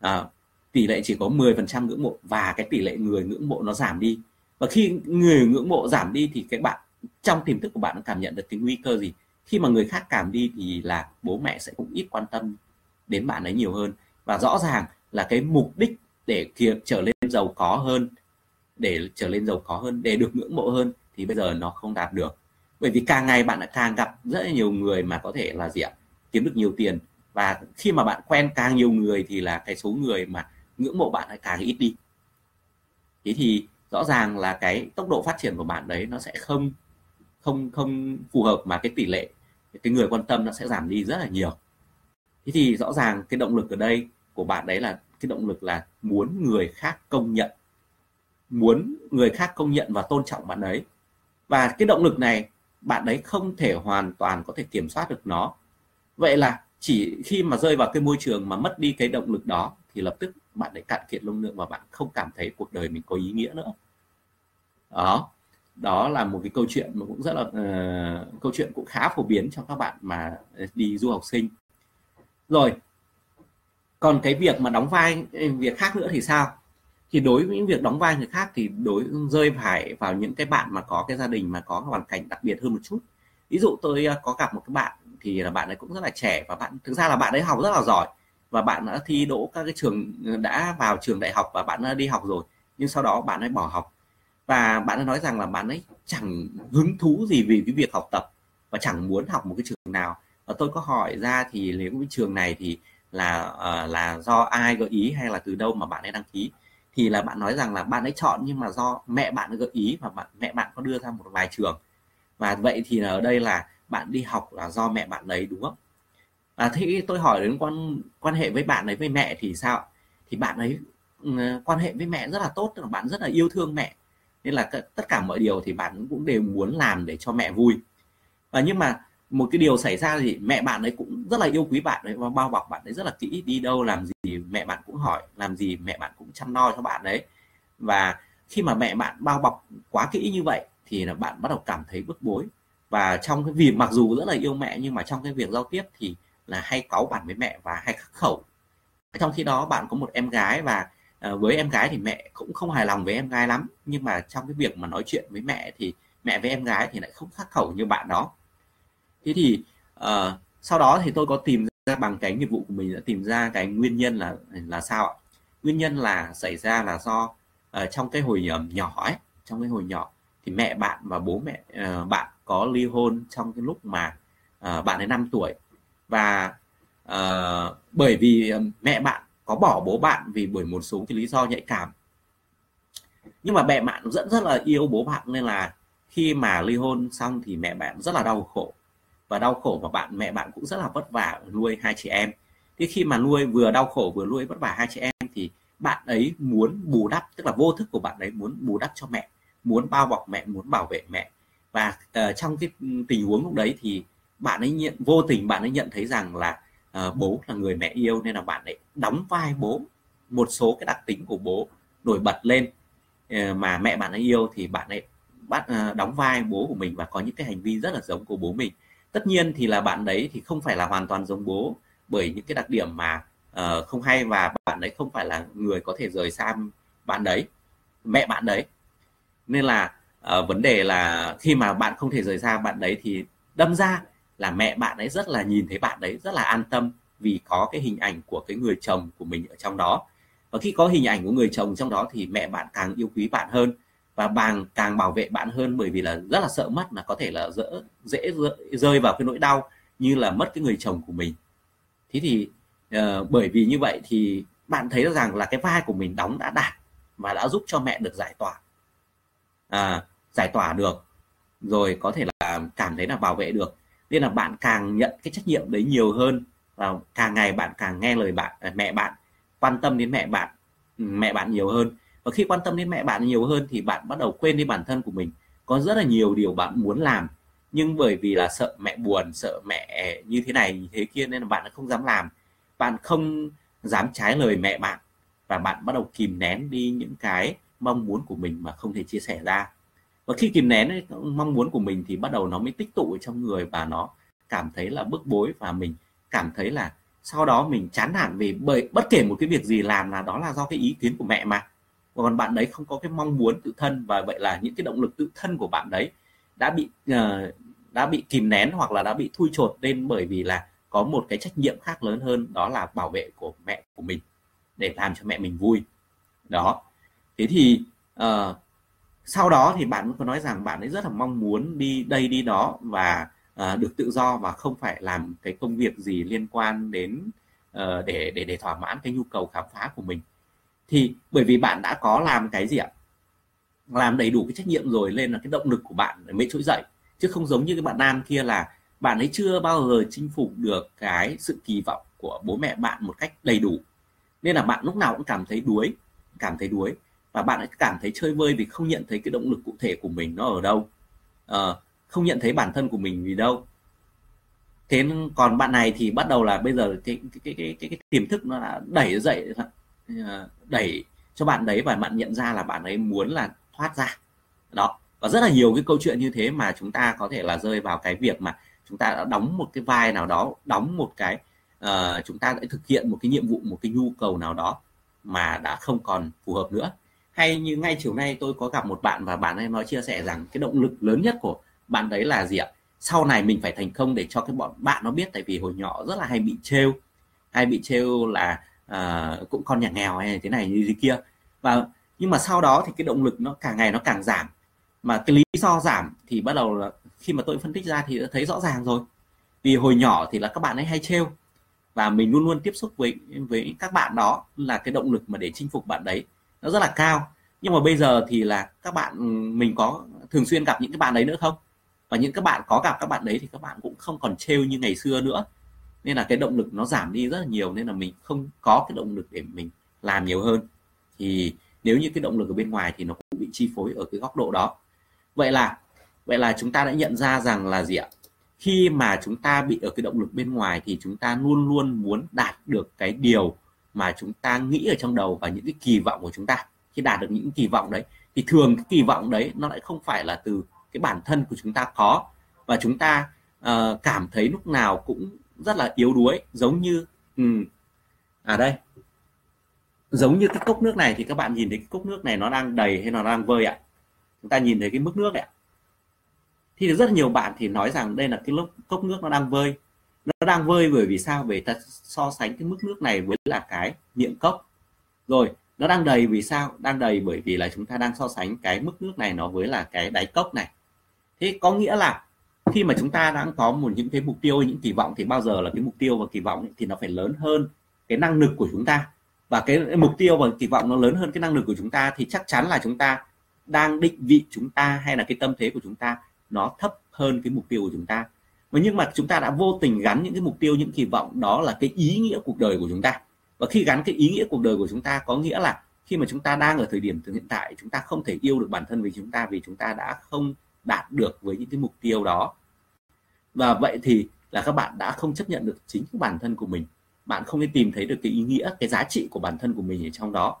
À, tỷ lệ chỉ có 10 phần trăm ngưỡng mộ và cái tỷ lệ người ngưỡng mộ nó giảm đi. Và khi người ngưỡng mộ giảm đi thì cái bạn trong tiềm thức của bạn nó cảm nhận được cái nguy cơ gì. Khi mà người khác cảm đi thì là bố mẹ sẽ cũng ít quan tâm đến bạn ấy nhiều hơn. Và rõ ràng là cái mục đích để kia trở lên giàu có hơn để trở lên giàu có hơn, để được ngưỡng mộ hơn, thì bây giờ nó không đạt được. Bởi vì càng ngày bạn lại càng gặp rất là nhiều người mà có thể là gì ạ, kiếm được nhiều tiền. Và khi mà bạn quen càng nhiều người thì là cái số người mà ngưỡng mộ bạn lại càng ít đi. Thế thì rõ ràng là cái tốc độ phát triển của bạn đấy nó sẽ không không không phù hợp mà cái tỷ lệ, cái người quan tâm nó sẽ giảm đi rất là nhiều. Thế thì rõ ràng cái động lực ở đây của bạn đấy là, cái động lực là muốn người khác công nhận muốn người khác công nhận và tôn trọng bạn ấy. Và cái động lực này bạn ấy không thể hoàn toàn có thể kiểm soát được nó. Vậy là chỉ khi mà rơi vào cái môi trường mà mất đi cái động lực đó thì lập tức bạn ấy cạn kiệt năng lượng và bạn không cảm thấy cuộc đời mình có ý nghĩa nữa. Đó đó là một cái câu chuyện mà cũng rất là uh, câu chuyện cũng khá phổ biến cho các bạn mà đi du học sinh. Rồi còn cái việc mà đóng vai ừ, việc khác nữa thì sao? Thì đối với những việc đóng vai người khác thì đối rơi phải vào những cái bạn mà có cái gia đình mà có hoàn cảnh đặc biệt hơn một chút. Ví dụ tôi à, có gặp một cái bạn thì là bạn ấy cũng rất là trẻ và bạn, thực ra là bạn ấy học rất là giỏi và bạn đã thi đỗ các cái trường, đã vào trường đại học và bạn đã đi học rồi, nhưng sau đó bạn ấy bỏ học. Và bạn ấy nói rằng là bạn ấy chẳng hứng thú gì vì cái việc học tập và chẳng muốn học một cái trường nào. Và tôi có hỏi ra thì nếu cái trường này thì là ờ, là do ai gợi ý hay là từ đâu mà bạn ấy đăng ký? Thì là bạn nói rằng là bạn ấy chọn nhưng mà do mẹ bạn gợi ý và bạn mẹ bạn có đưa ra một vài trường. Và vậy thì ở đây là bạn đi học là do mẹ bạn đấy đúng không? À, thế tôi hỏi đến quan quan hệ với bạn ấy với mẹ thì sao? Thì bạn ấy ừ, quan hệ với mẹ rất là tốt tức là bạn rất là yêu thương mẹ. Nên là tất cả mọi điều thì bạn cũng đều muốn làm để cho mẹ vui. Và nhưng mà một cái điều xảy ra thì mẹ bạn ấy cũng rất là yêu quý bạn ấy và bao bọc bạn ấy rất là kỹ, đi đâu làm gì mẹ bạn cũng hỏi, làm gì mẹ bạn cũng chăm lo cho bạn đấy và khi mà mẹ bạn bao bọc quá kỹ như vậy thì là bạn bắt đầu cảm thấy bức bối. Và trong cái việc mặc dù rất là yêu mẹ nhưng mà trong cái việc giao tiếp thì là hay cáu bản với mẹ và hay khắc khẩu. Trong khi đó bạn có một em gái và ờ, với em gái thì mẹ cũng không hài lòng với em gái lắm. Nhưng mà trong cái việc mà nói chuyện với mẹ thì mẹ với em gái thì lại không khắc khẩu như bạn đó thế thì uh, sau đó thì tôi có tìm ra bằng cái nghiệp vụ của mình đã tìm ra cái nguyên nhân là là sao ạ? Nguyên nhân là xảy ra là do uh, trong cái hồi ờ, nhỏ ấy trong cái hồi nhỏ thì mẹ bạn và bố mẹ uh, bạn có ly hôn trong cái lúc mà uh, bạn ấy 5 tuổi. Và uh, bởi vì mẹ bạn có bỏ bố bạn vì bởi một số cái lý do nhạy cảm. Nhưng mà mẹ bạn rất rất là yêu bố bạn nên là khi mà ly hôn xong thì mẹ bạn rất là đau khổ và đau khổ và bạn mẹ bạn cũng rất là vất vả nuôi hai chị em. Thế khi mà nuôi vừa đau khổ vừa nuôi vất vả hai chị em thì bạn ấy muốn bù đắp tức là vô thức của bạn ấy muốn bù đắp cho mẹ muốn bao bọc mẹ muốn bảo vệ mẹ. Và uh, trong cái tình huống lúc đấy thì bạn ấy nhận vô tình bạn ấy nhận thấy rằng là uh, bố là người mẹ yêu nên là bạn ấy đóng vai bố một số cái đặc tính của bố nổi bật lên uh, mà mẹ bạn ấy yêu thì bạn ấy bắt uh, đóng vai bố của mình và có những cái hành vi rất là giống của bố mình tất nhiên thì là bạn đấy thì không phải là hoàn toàn giống bố bởi những cái đặc điểm mà uh, không hay và bạn đấy không phải là người có thể rời xa bạn đấy mẹ bạn đấy. Nên là uh, vấn đề là khi mà bạn không thể rời xa bạn đấy thì đâm ra là mẹ bạn ấy rất là nhìn thấy bạn đấy rất là an tâm vì có cái hình ảnh của cái người chồng của mình ở trong đó. Và khi có hình ảnh của người chồng trong đó thì mẹ bạn càng yêu quý bạn hơn và bạn càng bảo vệ bạn hơn bởi vì là rất là sợ mất là có thể là dễ dễ rơi vào cái nỗi đau như là mất cái người chồng của mình. Thế thì uh, bởi vì như vậy thì bạn thấy rằng là cái vai của mình đóng đã đạt và đã giúp cho mẹ được giải tỏa. À, giải tỏa được rồi có thể là cảm thấy là bảo vệ được. Nên là bạn càng nhận cái trách nhiệm đấy nhiều hơn và càng ngày bạn càng nghe lời bạn à, mẹ bạn quan tâm đến mẹ bạn ừ, mẹ bạn nhiều hơn và khi quan tâm đến mẹ bạn nhiều hơn thì bạn bắt đầu quên đi bản thân của mình. Có rất là nhiều điều bạn muốn làm, nhưng bởi vì là sợ mẹ buồn, sợ mẹ như thế này, như thế kia nên là bạn không dám làm. Bạn không dám trái lời mẹ bạn và bạn bắt đầu kìm nén đi những cái mong muốn của mình mà không thể chia sẻ ra. Và khi kìm nén mong muốn của mình thì bắt đầu nó mới tích tụ trong người và nó cảm thấy là bức bối và mình cảm thấy là sau đó mình chán nản vì bởi bất kể một cái việc gì làm là đó là do cái ý kiến của mẹ mà còn bạn đấy không có cái mong muốn tự thân và vậy là những cái động lực tự thân của bạn đấy đã bị uh, đã bị kìm nén hoặc là đã bị thui chột lên bởi vì là có một cái trách nhiệm khác lớn hơn đó là bảo vệ của mẹ của mình để làm cho mẹ mình vui. Đó. Thế thì uh, sau đó thì bạn có nói rằng bạn ấy rất là mong muốn đi đây đi đó và uh, được tự do và không phải làm cái công việc gì liên quan đến uh, để để để thỏa mãn cái nhu cầu khám phá của mình thì bởi vì bạn đã có làm cái gì ạ? Làm đầy đủ cái trách nhiệm rồi nên là cái động lực của bạn mới trỗi dậy. Chứ không giống như cái bạn nam kia là bạn ấy chưa bao giờ chinh phục được cái sự kỳ vọng của bố mẹ bạn một cách đầy đủ. Nên là bạn lúc nào cũng cảm thấy đuối cảm thấy đuối. Và bạn ấy cảm thấy chơi vơi vì không nhận thấy cái động lực cụ thể của mình nó ở đâu. À, không nhận thấy bản thân của mình vì đâu. Thế còn bạn này thì bắt đầu là bây giờ cái cái cái cái, cái, cái tiềm thức nó đã đẩy dậy Ờ, đẩy cho bạn đấy và bạn nhận ra là bạn ấy muốn là thoát ra. Đó và rất là nhiều cái câu chuyện như thế mà chúng ta có thể là rơi vào cái việc mà chúng ta đã đóng một cái vai nào đó đóng một cái uh, chúng ta đã thực hiện một cái nhiệm vụ một cái nhu cầu nào đó mà đã không còn phù hợp nữa. Hay như ngay chiều nay tôi có gặp một bạn và bạn ấy nói chia sẻ rằng cái động lực lớn nhất của bạn đấy là gì ạ? Sau này mình phải thành công để cho cái bọn bạn nó biết tại vì hồi nhỏ rất là hay bị trêu. Hay bị trêu là à, cũng con nhà nghèo hay thế này như thế kia. Và nhưng mà sau đó thì cái động lực nó càng ngày nó càng giảm. Mà cái lý do giảm thì bắt đầu là khi mà tôi phân tích ra thì đã thấy rõ ràng rồi. Vì hồi nhỏ thì là các bạn ấy hay trêu. Và mình luôn luôn tiếp xúc với với các bạn đó là cái động lực mà để chinh phục bạn đấy. Nó rất là cao. Nhưng mà bây giờ thì là các bạn mình có thường xuyên gặp những cái bạn đấy nữa không? Và những các bạn có gặp các bạn đấy thì các bạn cũng không còn trêu như ngày xưa nữa nên là cái động lực nó giảm đi rất là nhiều nên là mình không có cái động lực để mình làm nhiều hơn. Thì nếu như cái động lực ở bên ngoài thì nó cũng bị chi phối ở cái góc độ đó. Vậy là vậy là chúng ta đã nhận ra rằng là gì ạ? Khi mà chúng ta bị ở cái động lực bên ngoài thì chúng ta luôn luôn muốn đạt được cái điều mà chúng ta nghĩ ở trong đầu và những cái kỳ vọng của chúng ta. Khi đạt được những kỳ vọng đấy thì thường cái kỳ vọng đấy nó lại không phải là từ cái bản thân của chúng ta có. Và chúng ta uh, cảm thấy lúc nào cũng rất là yếu đuối giống như ừ, à đây giống như cái cốc nước này thì các bạn nhìn thấy cái cốc nước này nó đang đầy hay nó đang vơi ạ? Chúng ta nhìn thấy cái mức nước ạ. Thì rất nhiều bạn thì nói rằng đây là cái lúc cốc nước nó đang vơi. Nó đang vơi bởi vì sao? Bởi ta so sánh cái mức nước này với là cái miệng cốc. Rồi nó đang đầy vì sao? Đang đầy bởi vì là chúng ta đang so sánh cái mức nước này nó với là cái đáy cốc này. Thế có nghĩa là khi mà chúng ta đang có một những cái mục tiêu những kỳ vọng thì bao giờ là cái mục tiêu và kỳ vọng thì nó phải lớn hơn cái năng lực của chúng ta và cái mục tiêu và kỳ vọng nó lớn hơn cái năng lực của chúng ta thì chắc chắn là chúng ta đang định vị chúng ta hay là cái tâm thế của chúng ta nó thấp hơn cái mục tiêu của chúng ta và nhưng mà chúng ta đã vô tình gắn những cái mục tiêu những kỳ vọng đó là cái ý nghĩa cuộc đời của chúng ta và khi gắn cái ý nghĩa cuộc đời của chúng ta có nghĩa là khi mà chúng ta đang ở thời điểm hiện tại chúng ta không thể yêu được bản thân vì chúng ta vì chúng ta đã không đạt được với những cái mục tiêu đó. Và vậy thì là các bạn đã không chấp nhận được chính bản thân của mình. Bạn không thể tìm thấy được cái ý nghĩa, cái giá trị của bản thân của mình ở trong đó.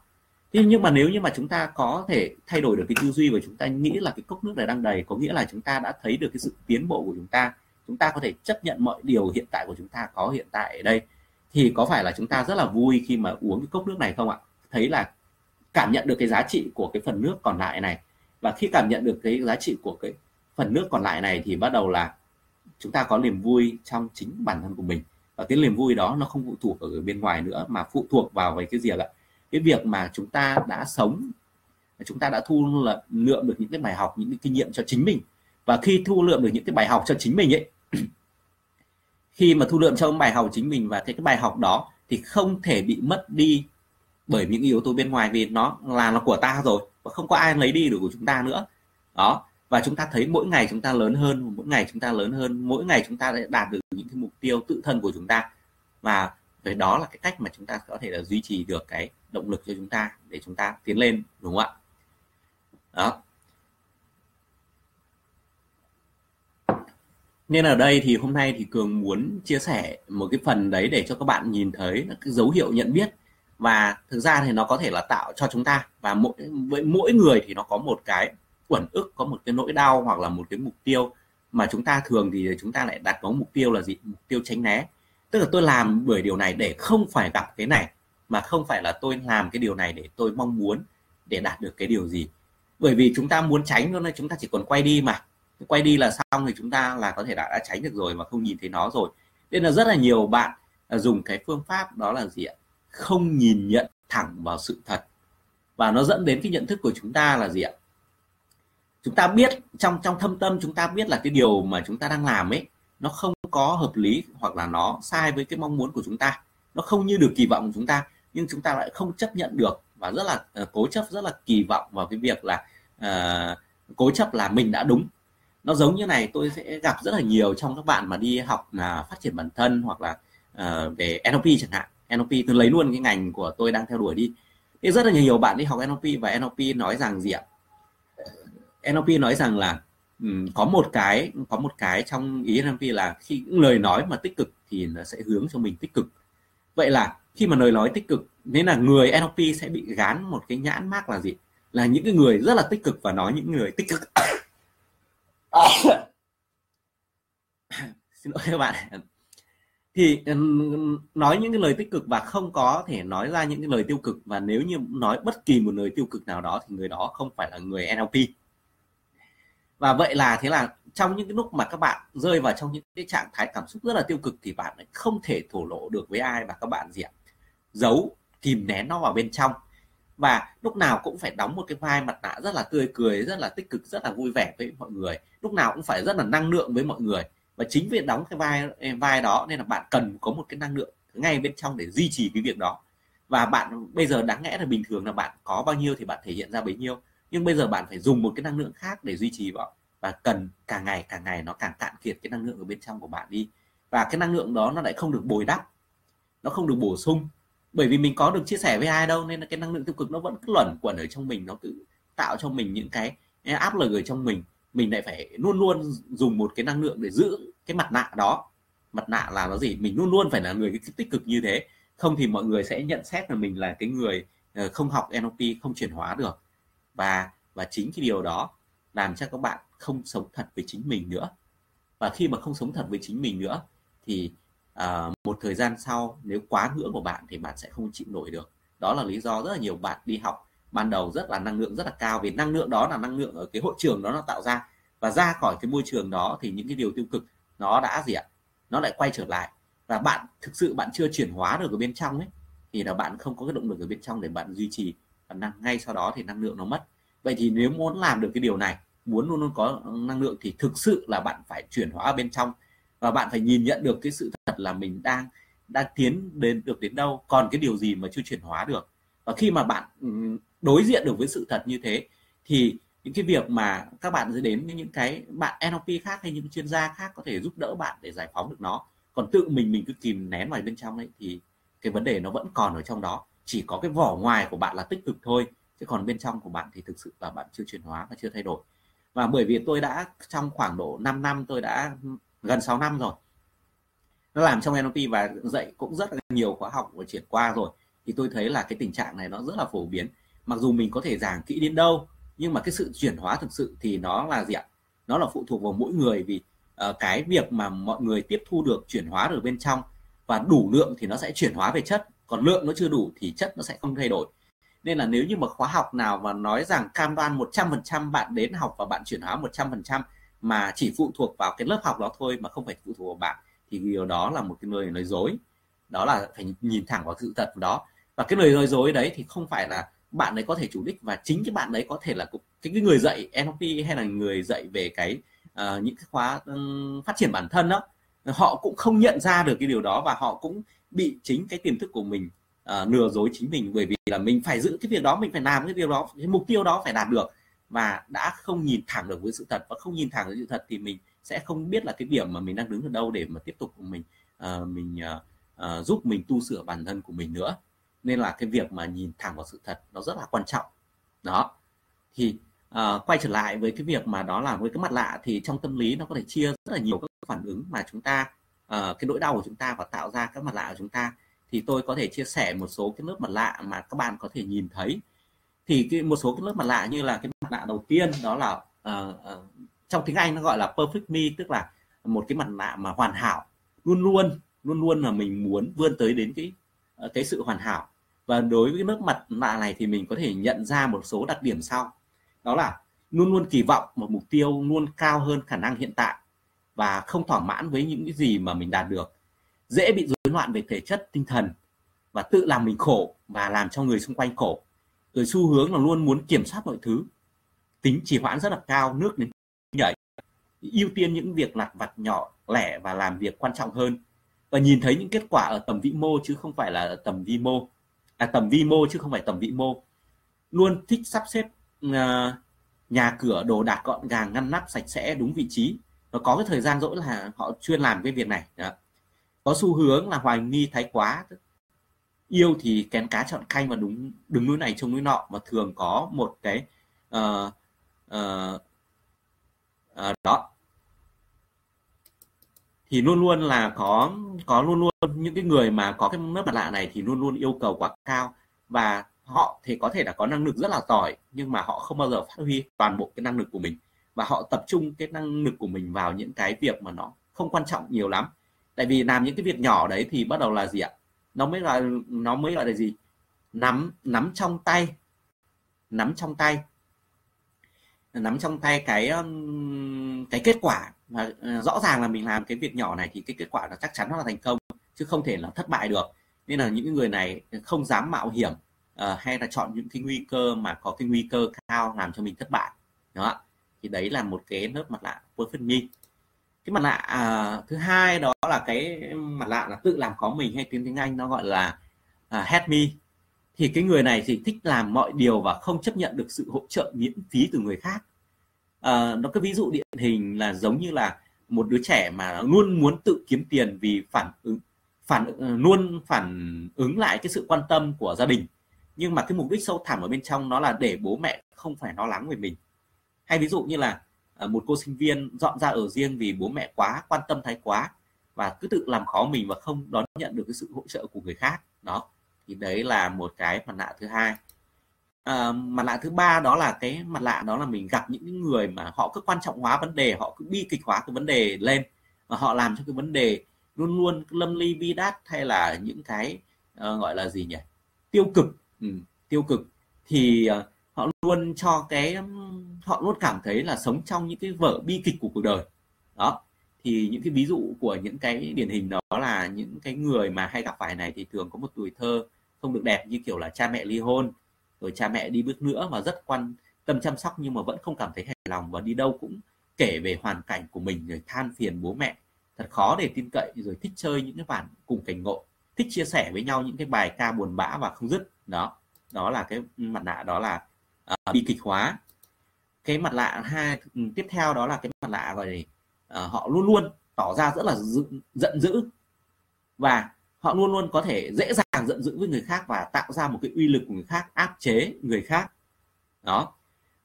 Thế nhưng mà nếu như mà chúng ta có thể thay đổi được cái tư duy và chúng ta nghĩ là cái cốc nước này đang đầy, có nghĩa là chúng ta đã thấy được cái sự tiến bộ của chúng ta chúng ta có thể chấp nhận mọi điều hiện tại của chúng ta có hiện tại ở đây, thì có phải là chúng ta rất là vui khi mà uống cái cốc nước này không ạ? Thấy là cảm nhận được cái giá trị của cái phần nước còn lại này và khi cảm nhận được cái giá trị của cái phần nước còn lại này thì bắt đầu là chúng ta có niềm vui trong chính bản thân của mình. Và cái niềm vui đó nó không phụ thuộc ở bên ngoài nữa, mà phụ thuộc vào về cái gì ạ? Cái việc mà chúng ta đã sống, chúng ta đã thu lượm được những cái bài học, những cái kinh nghiệm cho chính mình. Và khi thu lượm được những cái bài học cho chính mình ấy, khi mà thu lượm cho bài học chính mình và cái cái bài học đó thì không thể bị mất đi bởi những yếu tố bên ngoài vì nó là nó của ta rồi và không có ai lấy đi được của chúng ta nữa. Đó. Và chúng ta thấy mỗi ngày chúng ta lớn hơn, mỗi ngày chúng ta lớn hơn, mỗi ngày chúng ta đã đạt được những cái mục tiêu tự thân của chúng ta. Và về đó là cái cách mà chúng ta có thể là duy trì được cái động lực cho chúng ta để chúng ta tiến lên, đúng không ạ? Đó. Nên ở đây thì hôm nay thì cường muốn chia sẻ một cái phần đấy để cho các bạn nhìn thấy cái dấu hiệu nhận biết và thực ra thì nó có thể là tạo cho chúng ta và mỗi với mỗi người thì nó có một cái uẩn ức có một cái nỗi đau hoặc là một cái mục tiêu mà chúng ta thường thì chúng ta lại đặt có mục tiêu là gì? Mục tiêu tránh né. Tức là tôi làm bởi điều này để không phải gặp cái này mà không phải là tôi làm cái điều này để tôi mong muốn để đạt được cái điều gì. Bởi vì chúng ta muốn tránh nên chúng ta chỉ còn quay đi mà. Quay đi là xong thì chúng ta là có thể đã, đã tránh được rồi mà không nhìn thấy nó rồi. Nên là rất là nhiều bạn à, dùng cái phương pháp đó là gì ạ? Không nhìn nhận thẳng vào sự thật. Và nó dẫn đến cái nhận thức của chúng ta là gì ạ? Chúng ta biết trong trong thâm tâm chúng ta biết là cái điều mà chúng ta đang làm ấy nó không có hợp lý hoặc là nó sai với cái mong muốn của chúng ta. Nó không như được kỳ vọng của chúng ta nhưng chúng ta lại không chấp nhận được và rất là uh, cố chấp rất là kỳ vọng vào cái việc là uh, cố chấp là mình đã đúng. Nó giống như này tôi sẽ gặp rất là nhiều trong các bạn mà đi học là phát triển bản thân hoặc là uh, về NLP chẳng hạn. NLP tôi lấy luôn cái ngành của tôi đang theo đuổi đi. Thì rất là nhiều bạn đi học NLP và NLP nói rằng gì ạ? NLP nói rằng là um, có một cái có một cái trong ý NLP là khi lời nói mà tích cực thì nó sẽ hướng cho mình tích cực. Vậy là khi mà lời nói tích cực nên là người NLP sẽ bị gán một cái nhãn mác là gì? Là những cái người rất là tích cực và nói những người tích cực. Xin lỗi các bạn thì ừ, nói những cái lời tích cực và không có thể nói ra những cái lời tiêu cực. Và nếu như nói bất kỳ một lời tiêu cực nào đó thì người đó không phải là người NLP và vậy là, thế là trong những cái lúc mà các bạn rơi vào trong những cái trạng thái cảm xúc rất là tiêu cực thì bạn lại không thể thổ lộ được với ai và các bạn gì ạ? Giấu, kìm nén nó vào bên trong. Và lúc nào cũng phải đóng một cái vai mặt nạ rất là tươi cười, rất là tích cực, rất là vui vẻ với mọi người. Lúc nào cũng phải rất là năng lượng với mọi người và chính vì đóng cái vai vai đó nên là bạn cần có một cái năng lượng ngay bên trong để duy trì cái việc đó. Và bạn bây giờ đáng lẽ là bình thường là bạn có bao nhiêu thì bạn thể hiện ra bấy nhiêu. Nhưng bây giờ bạn phải dùng một cái năng lượng khác để duy trì vào. Và cần càng ngày càng ngày nó càng cạn kiệt cái năng lượng ở bên trong của bạn đi. Và cái năng lượng đó nó lại không được bồi đắp. Nó không được bổ sung. Bởi vì mình có được chia sẻ với ai đâu, nên là cái năng lượng tiêu cực nó vẫn cứ luẩn quẩn ở trong mình. Nó cứ tạo cho mình những cái áp lực ở trong mình. Mình lại phải luôn luôn dùng một cái năng lượng để giữ cái mặt nạ đó. Mặt nạ là nó gì? Mình luôn luôn phải là người tích cực như thế. Không thì mọi người sẽ nhận xét là mình là cái người ờ, không học NLP không chuyển hóa được. Và và chính cái điều đó làm cho các bạn không sống thật với chính mình nữa. Và khi mà không sống thật với chính mình nữa thì uh, một thời gian sau nếu quá ngưỡng của bạn thì bạn sẽ không chịu nổi được. Đó là lý do rất là nhiều bạn đi học ban đầu rất là năng lượng rất là cao. Vì năng lượng đó là năng lượng ở cái hội trường đó nó tạo ra. Và ra khỏi cái môi trường đó thì những cái điều tiêu cực nó đã gì ạ? Nó lại quay trở lại. Và bạn, thực sự bạn chưa chuyển hóa được ở bên trong ấy, thì là bạn không có cái động lực ở bên trong để bạn duy trì và năng, ngay sau đó thì năng lượng nó mất. Vậy thì nếu muốn làm được cái điều này, muốn luôn luôn có năng lượng thì thực sự là bạn phải chuyển hóa ở bên trong. Và bạn phải nhìn nhận được cái sự thật là mình đang đang tiến đến, được đến đâu. Còn cái điều gì mà chưa chuyển hóa được? Và khi mà bạn đối diện được với sự thật như thế, thì những cái việc mà các bạn sẽ đến với những cái bạn NLP khác hay những chuyên gia khác có thể giúp đỡ bạn để giải phóng được nó. Còn tự mình mình cứ kìm nén vào bên trong ấy, thì cái vấn đề nó vẫn còn ở trong đó. Chỉ có cái vỏ ngoài của bạn là tích cực thôi, chứ còn bên trong của bạn thì thực sự là bạn chưa chuyển hóa và chưa thay đổi. Và bởi vì tôi đã, trong khoảng độ 5 năm, tôi đã gần 6 năm rồi. Nó làm trong NLP và dạy cũng rất là nhiều khóa học và chuyển qua rồi. Thì tôi thấy là cái tình trạng này nó rất là phổ biến. Mặc dù mình có thể giảng kỹ đến đâu nhưng mà cái sự chuyển hóa thực sự thì nó là gì ạ? Nó là phụ thuộc vào mỗi người vì uh, cái việc mà mọi người tiếp thu được chuyển hóa được bên trong và đủ lượng thì nó sẽ chuyển hóa về chất. Còn lượng nó chưa đủ thì chất nó sẽ không thay đổi. Nên là nếu như mà khóa học nào mà nói rằng cam đoan 100% bạn đến học và bạn chuyển hóa 100% mà chỉ phụ thuộc vào cái lớp học đó thôi mà không phải phụ thuộc vào bạn thì điều đó là một cái lời nói dối. Đó là phải nhìn thẳng vào sự thật đó. Và cái lời nói dối đấy thì không phải là bạn ấy có thể chủ đích và chính cái bạn đấy có thể là cái, cái người dạy NLP hay là người dạy về cái uh, những cái khóa um, phát triển bản thân đó họ cũng không nhận ra được cái điều đó và họ cũng bị chính cái tiềm thức của mình uh, lừa dối chính mình bởi vì là mình phải giữ cái việc đó mình phải làm cái điều đó cái mục tiêu đó phải đạt được và đã không nhìn thẳng được với sự thật và không nhìn thẳng với sự thật thì mình sẽ không biết là cái điểm mà mình đang đứng ở đâu để mà tiếp tục mình uh, mình uh, uh, giúp mình tu sửa bản thân của mình nữa nên là cái việc mà nhìn thẳng vào sự thật nó rất là quan trọng. Đó. Thì uh, quay trở lại với cái việc mà đó là với cái mặt lạ thì trong tâm lý nó có thể chia rất là nhiều các phản ứng mà chúng ta uh, cái nỗi đau của chúng ta và tạo ra các mặt lạ của chúng ta. Thì tôi có thể chia sẻ một số cái lớp mặt lạ mà các bạn có thể nhìn thấy. Thì cái một số cái lớp mặt lạ như là cái mặt lạ đầu tiên đó là uh, uh, trong tiếng Anh nó gọi là perfect me tức là một cái mặt nạ mà hoàn hảo luôn luôn luôn luôn là mình muốn vươn tới đến cái cái sự hoàn hảo và đối với cái nước mặt nạ này thì mình có thể nhận ra một số đặc điểm sau. Đó là luôn luôn kỳ vọng một mục tiêu luôn cao hơn khả năng hiện tại và không thỏa mãn với những cái gì mà mình đạt được. Dễ bị rối loạn về thể chất, tinh thần và tự làm mình khổ và làm cho người xung quanh khổ. Rồi xu hướng là luôn muốn kiểm soát mọi thứ. Tính trì hoãn rất là cao, nước đến nhảy ưu tiên những việc lặt vặt nhỏ, lẻ và làm việc quan trọng hơn. Và nhìn thấy những kết quả ở tầm vĩ mô chứ không phải là ở tầm vi mô à, tầm vi mô chứ không phải tầm vĩ mô. Luôn thích sắp xếp uh, nhà cửa đồ đạc gọn gàng ngăn nắp sạch sẽ đúng vị trí. Và có cái thời gian rỗi là họ chuyên làm cái việc này. Đó. có xu hướng là hoài nghi thái quá. Yêu thì kén cá chọn canh và đúng đứng núi này trông núi nọ. Mà thường có một cái uh, uh, uh, đó thì luôn luôn là có có luôn luôn những cái người mà có cái lớp mặt lạ này thì luôn luôn yêu cầu quá cao. Và họ thì có thể là có năng lực rất là giỏi nhưng mà họ không bao giờ phát huy toàn bộ cái năng lực của mình. Và họ tập trung cái năng lực của mình vào những cái việc mà nó không quan trọng nhiều lắm. Tại vì làm những cái việc nhỏ đấy thì bắt đầu là gì ạ? Nó mới là, nó mới gọi là gì? Nắm nắm trong tay. Nắm trong tay nắm trong tay cái cái kết quả mà ờ, rõ ràng là mình làm cái việc nhỏ này thì cái kết quả là chắc chắn nó là thành công chứ không thể là thất bại được. Nên là những người này không dám mạo hiểm uh, hay là chọn những cái nguy cơ mà có cái nguy cơ cao làm cho mình thất bại. Đó. Thì đấy là một cái lớp mặt nạ perfect me cái mặt nạ uh, thứ hai đó là cái mặt nạ là tự làm có mình hay tiếng tiếng anh nó gọi là à, uh, help me thì cái người này thì thích làm mọi điều và không chấp nhận được sự hỗ trợ miễn phí từ người khác. À, nó cái ví dụ điển hình là giống như là một đứa trẻ mà luôn muốn tự kiếm tiền vì phản ứng phản ờ, luôn phản ứng lại cái sự quan tâm của gia đình. Nhưng mà cái mục đích sâu thẳm ở bên trong nó là để bố mẹ không phải lo lắng về mình. Hay ví dụ như là ờ, một cô sinh viên dọn ra ở riêng vì bố mẹ quá quan tâm thái quá và cứ tự làm khó mình và không đón nhận được cái sự hỗ trợ của người khác. Đó thì đấy là một cái mặt nạ thứ hai. À, mặt nạ thứ ba đó là cái mặt nạ đó là mình gặp những người mà họ cứ quan trọng hóa vấn đề họ cứ bi kịch hóa cái vấn đề lên và họ làm cho cái vấn đề luôn luôn lâm ly bi đát hay là những cái uh, gọi là gì nhỉ? Tiêu cực. Ừ, tiêu cực. Thì uh, họ luôn cho cái họ luôn cảm thấy là sống trong những cái vở bi kịch của cuộc đời. Đó thì những cái ví dụ của những cái điển hình đó là những cái người mà hay gặp phải này thì thường có một tuổi thơ không được đẹp như kiểu là cha mẹ ly hôn. Rồi cha mẹ đi bước nữa và rất quan tâm chăm sóc nhưng mà vẫn không cảm thấy hài lòng và đi đâu cũng kể về hoàn cảnh của mình rồi than phiền bố mẹ. Thật khó để tin cậy rồi thích chơi những cái bản cùng cảnh ngộ thích chia sẻ với nhau những cái bài ca buồn bã và không dứt. Đó đó là cái mặt nạ đó là uh, bi kịch hóa. Cái mặt nạ hai ừ, tiếp theo đó là cái mặt nạ gọi là Ờ, họ luôn luôn tỏ ra rất là giận dữ. Và họ luôn luôn có thể dễ dàng giận dữ với người khác và tạo ra một cái uy lực của người khác, áp chế người khác. Đó.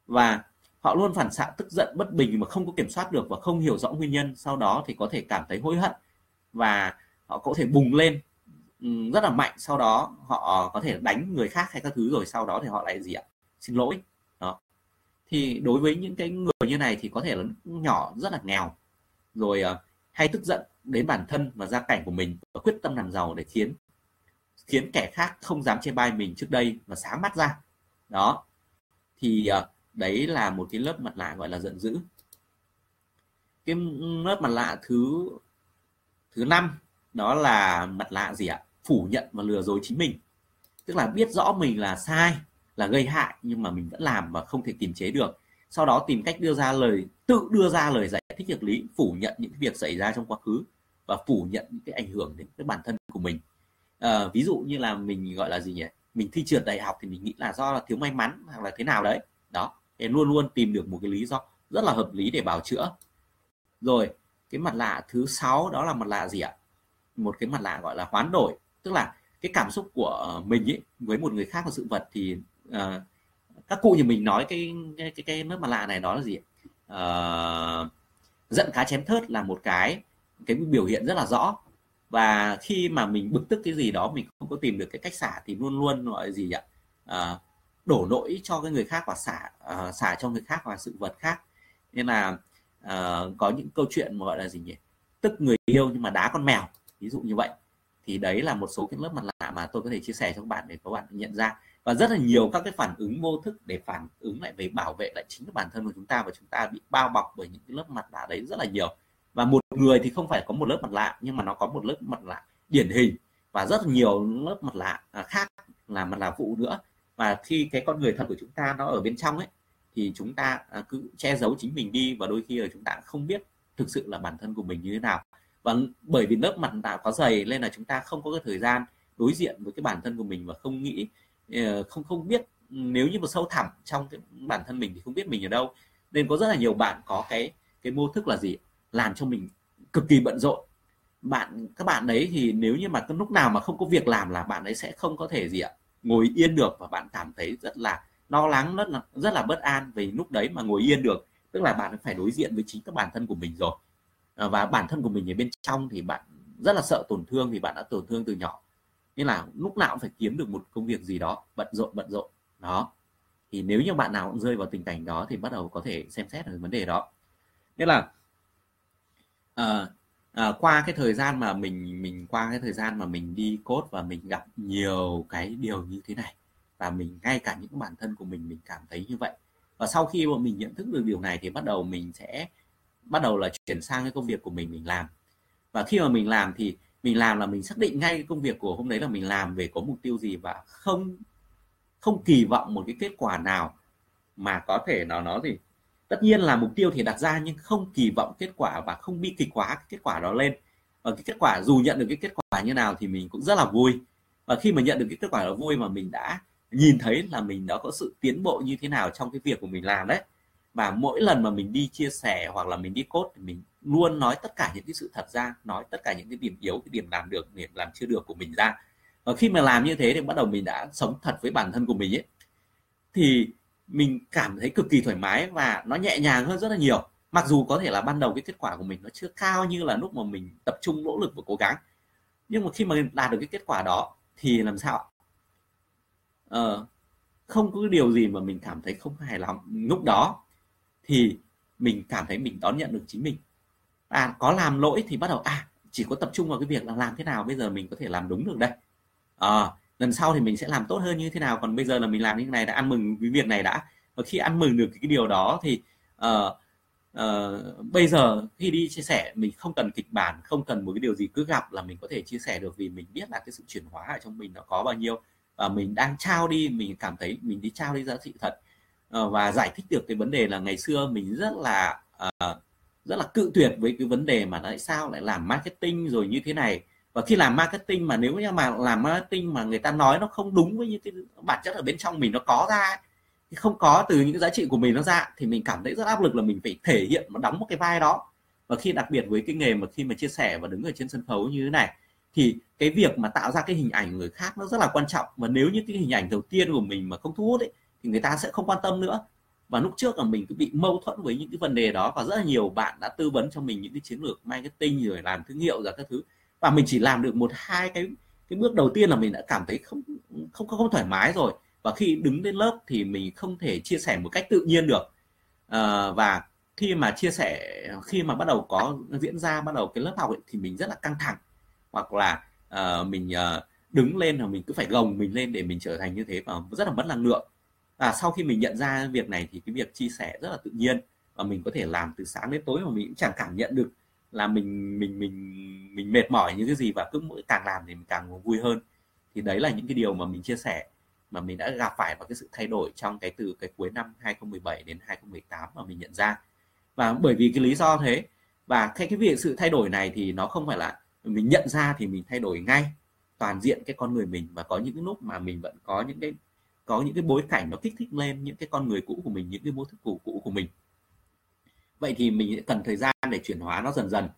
Và họ luôn phản xạ tức giận, bất bình mà không có kiểm soát được và không hiểu rõ nguyên nhân, sau đó thì có thể cảm thấy hối hận. Và họ có thể bùng lên rất là mạnh, sau đó họ có thể đánh người khác hay các thứ rồi sau đó thì họ lại gì ạ? Xin lỗi. Đó. Thì đối với những cái người như này thì có thể là nhỏ rất là nghèo rồi uh, hay tức giận đến bản thân và gia cảnh của mình và quyết tâm làm giàu để khiến khiến kẻ khác không dám chê bai mình trước đây và sáng mắt ra. Đó. Thì uh, đấy là một cái lớp mặt nạ gọi là giận dữ. Cái lớp mặt nạ thứ thứ năm đó là mặt nạ gì ạ? Phủ nhận và lừa dối chính mình. Tức là biết rõ mình là sai là gây hại nhưng mà mình vẫn làm và không thể kiềm chế được sau đó tìm cách đưa ra lời tự đưa ra lời giải thích hợp lý phủ nhận những việc xảy ra trong quá khứ và phủ nhận những cái ảnh hưởng đến cái bản thân của mình. À, ví dụ như là mình gọi là gì nhỉ? Mình thi trượt đại học thì mình nghĩ là do là thiếu may mắn hoặc là thế nào đấy. Đó thì luôn luôn tìm được một cái lý do rất là hợp lý để bào chữa. Rồi cái mặt lạ thứ sáu đó là mặt lạ gì ạ? Một cái mặt lạ gọi là hoán đổi tức là cái cảm xúc của mình ấy với một người khác và sự vật thì uh, các cụ như mình nói cái cái cái, cái nước mặt lạ này đó là gì à, giận cá chém thớt là một cái cái biểu hiện rất là rõ. Và khi mà mình bực tức cái gì đó mình không có tìm được cái cách xả thì luôn luôn gọi gì ạ? À, đổ lỗi cho cái người khác và xả uh, xả cho người khác và sự vật khác. Nên là uh, có những câu chuyện mà gọi là gì nhỉ? Tức người yêu nhưng mà đá con mèo ví dụ như vậy. Thì đấy là một số cái lớp mặt lạ mà tôi có thể chia sẻ cho các bạn để các bạn nhận ra và rất là nhiều các cái phản ứng vô thức để phản ứng lại về bảo vệ lại chính cái bản thân của chúng ta và chúng ta bị bao bọc bởi những cái lớp mặt nạ đấy rất là nhiều. Và một người thì không phải có một lớp mặt nạ, nhưng mà nó có một lớp mặt nạ điển hình và rất là nhiều lớp mặt nạ à, khác là mặt nạ phụ nữa. Và khi cái con người thật của chúng ta nó ở bên trong ấy, thì chúng ta à, cứ che giấu chính mình đi và đôi khi là chúng ta không biết thực sự là bản thân của mình như thế nào. Và bởi vì lớp mặt nạ quá dày nên là chúng ta không có cái thời gian đối diện với cái bản thân của mình và không nghĩ Ờ, không không biết, nếu như mà sâu thẳm trong cái bản thân mình thì không biết mình ở đâu. Nên có rất là nhiều bạn có cái cái mô thức là gì? Làm cho mình cực kỳ bận rộn. Bạn, các bạn đấy thì nếu như mà lúc nào mà không có việc làm là bạn ấy sẽ không có thể gì ạ, ngồi yên được. Và bạn cảm thấy rất là lo lắng, rất là rất là bất an vì lúc đấy mà ngồi yên được. Tức là bạn phải đối diện với chính các bản thân của mình rồi. Ờ, và bản thân của mình ở bên trong thì bạn rất là sợ tổn thương vì bạn đã tổn thương từ nhỏ nên là lúc nào cũng phải kiếm được một công việc gì đó bận rộn bận rộn. Đó. Thì nếu như bạn nào cũng rơi vào tình cảnh đó thì bắt đầu có thể xem xét về vấn đề đó. Nên là uh, à, qua cái thời gian mà mình mình qua cái thời gian mà mình đi cốt và mình gặp nhiều cái điều như thế này và mình ngay cả những bản thân của mình mình cảm thấy như vậy. Và sau khi mà mình nhận thức được điều này thì bắt đầu mình sẽ bắt đầu là chuyển sang cái công việc của mình mình làm. Và khi mà mình làm thì mình làm là mình xác định ngay cái công việc của hôm đấy là mình làm về có mục tiêu gì và không không kỳ vọng một cái kết quả nào mà có thể nào nó gì. Tất nhiên là mục tiêu thì đặt ra nhưng không kỳ vọng kết quả và không bi kịch quá cái kết quả đó lên. Và cái kết quả, dù nhận được cái kết quả như nào thì mình cũng rất là vui. Và khi mà nhận được cái kết quả đó vui mà mình đã nhìn thấy là mình đã có sự tiến bộ như thế nào trong cái việc của mình làm đấy và mỗi lần mà mình đi chia sẻ hoặc là mình đi cốt thì mình luôn nói tất cả những cái sự thật ra nói tất cả những cái điểm yếu cái điểm làm được điểm làm chưa được của mình ra. Và khi mà làm như thế thì bắt đầu mình đã sống thật với bản thân của mình ấy. Thì mình cảm thấy cực kỳ thoải mái và nó nhẹ nhàng hơn rất là nhiều. Mặc dù có thể là ban đầu cái kết quả của mình nó chưa cao như là lúc mà mình tập trung nỗ lực và cố gắng. Nhưng mà khi mà đạt được cái kết quả đó thì làm sao ờ, không có điều gì mà mình cảm thấy không hài lòng. Lúc đó thì mình cảm thấy mình đón nhận được chính mình. À có làm lỗi thì bắt đầu à chỉ có tập trung vào cái việc là làm thế nào bây giờ mình có thể làm đúng được đây. À, lần sau thì mình sẽ làm tốt hơn như thế nào còn bây giờ là mình làm như thế này đã ăn mừng cái việc này đã. Và khi ăn mừng được cái điều đó thì uh, uh, bây giờ khi đi chia sẻ mình không cần kịch bản không cần một cái điều gì cứ gặp là mình có thể chia sẻ được vì mình biết là cái sự chuyển hóa ở trong mình nó có bao nhiêu. Và mình đang trao đi mình cảm thấy mình đi trao đi giá trị thật. Ờ, và giải thích được cái vấn đề là ngày xưa mình rất là uh, rất là cự tuyệt với cái vấn đề mà tại sao lại làm marketing rồi như thế này. Và khi làm marketing mà nếu như mà làm marketing mà người ta nói nó không đúng với những cái bản chất ở bên trong mình nó có ra thì không có từ những cái giá trị của mình nó ra thì mình cảm thấy rất áp lực là mình phải thể hiện và đóng một cái vai đó. Và khi đặc biệt với cái nghề mà khi mà chia sẻ và đứng ở trên sân khấu như thế này thì cái việc mà tạo ra cái hình ảnh người khác nó rất là quan trọng. Và nếu như cái hình ảnh đầu tiên của mình mà không thu hút ấy, thì người ta sẽ không quan tâm nữa. Và lúc trước là mình cứ bị mâu thuẫn với những cái vấn đề đó và rất là nhiều bạn đã tư vấn cho mình những cái chiến lược marketing rồi làm thương hiệu ra các thứ. Và mình chỉ làm được một hai cái cái bước đầu tiên là mình đã cảm thấy không không không thoải mái rồi. Và khi đứng lên lớp thì mình không thể chia sẻ một cách tự nhiên được. À, và khi mà chia sẻ khi mà bắt đầu có diễn ra bắt đầu cái lớp học ấy, thì mình rất là căng thẳng. Hoặc là uh, mình uh, đứng lên là mình cứ phải gồng mình lên để mình trở thành như thế và rất là mất năng lượng và sau khi mình nhận ra việc này thì cái việc chia sẻ rất là tự nhiên và mình có thể làm từ sáng đến tối mà mình cũng chẳng cảm nhận được là mình mình mình mình mệt mỏi những cái gì và cứ mỗi càng làm thì mình càng vui hơn. Thì đấy là những cái điều mà mình chia sẻ mà mình đã gặp phải và cái sự thay đổi trong cái từ cái cuối năm 2017 đến 2018 mà mình nhận ra. Và bởi vì cái lý do thế và cái cái việc sự thay đổi này thì nó không phải là mình nhận ra thì mình thay đổi ngay toàn diện cái con người mình và có những cái lúc mà mình vẫn có những cái có những cái bối cảnh nó kích thích lên những cái con người cũ của mình những cái mô thức cũ cũ của mình. Vậy thì mình sẽ cần thời gian để chuyển hóa nó dần dần.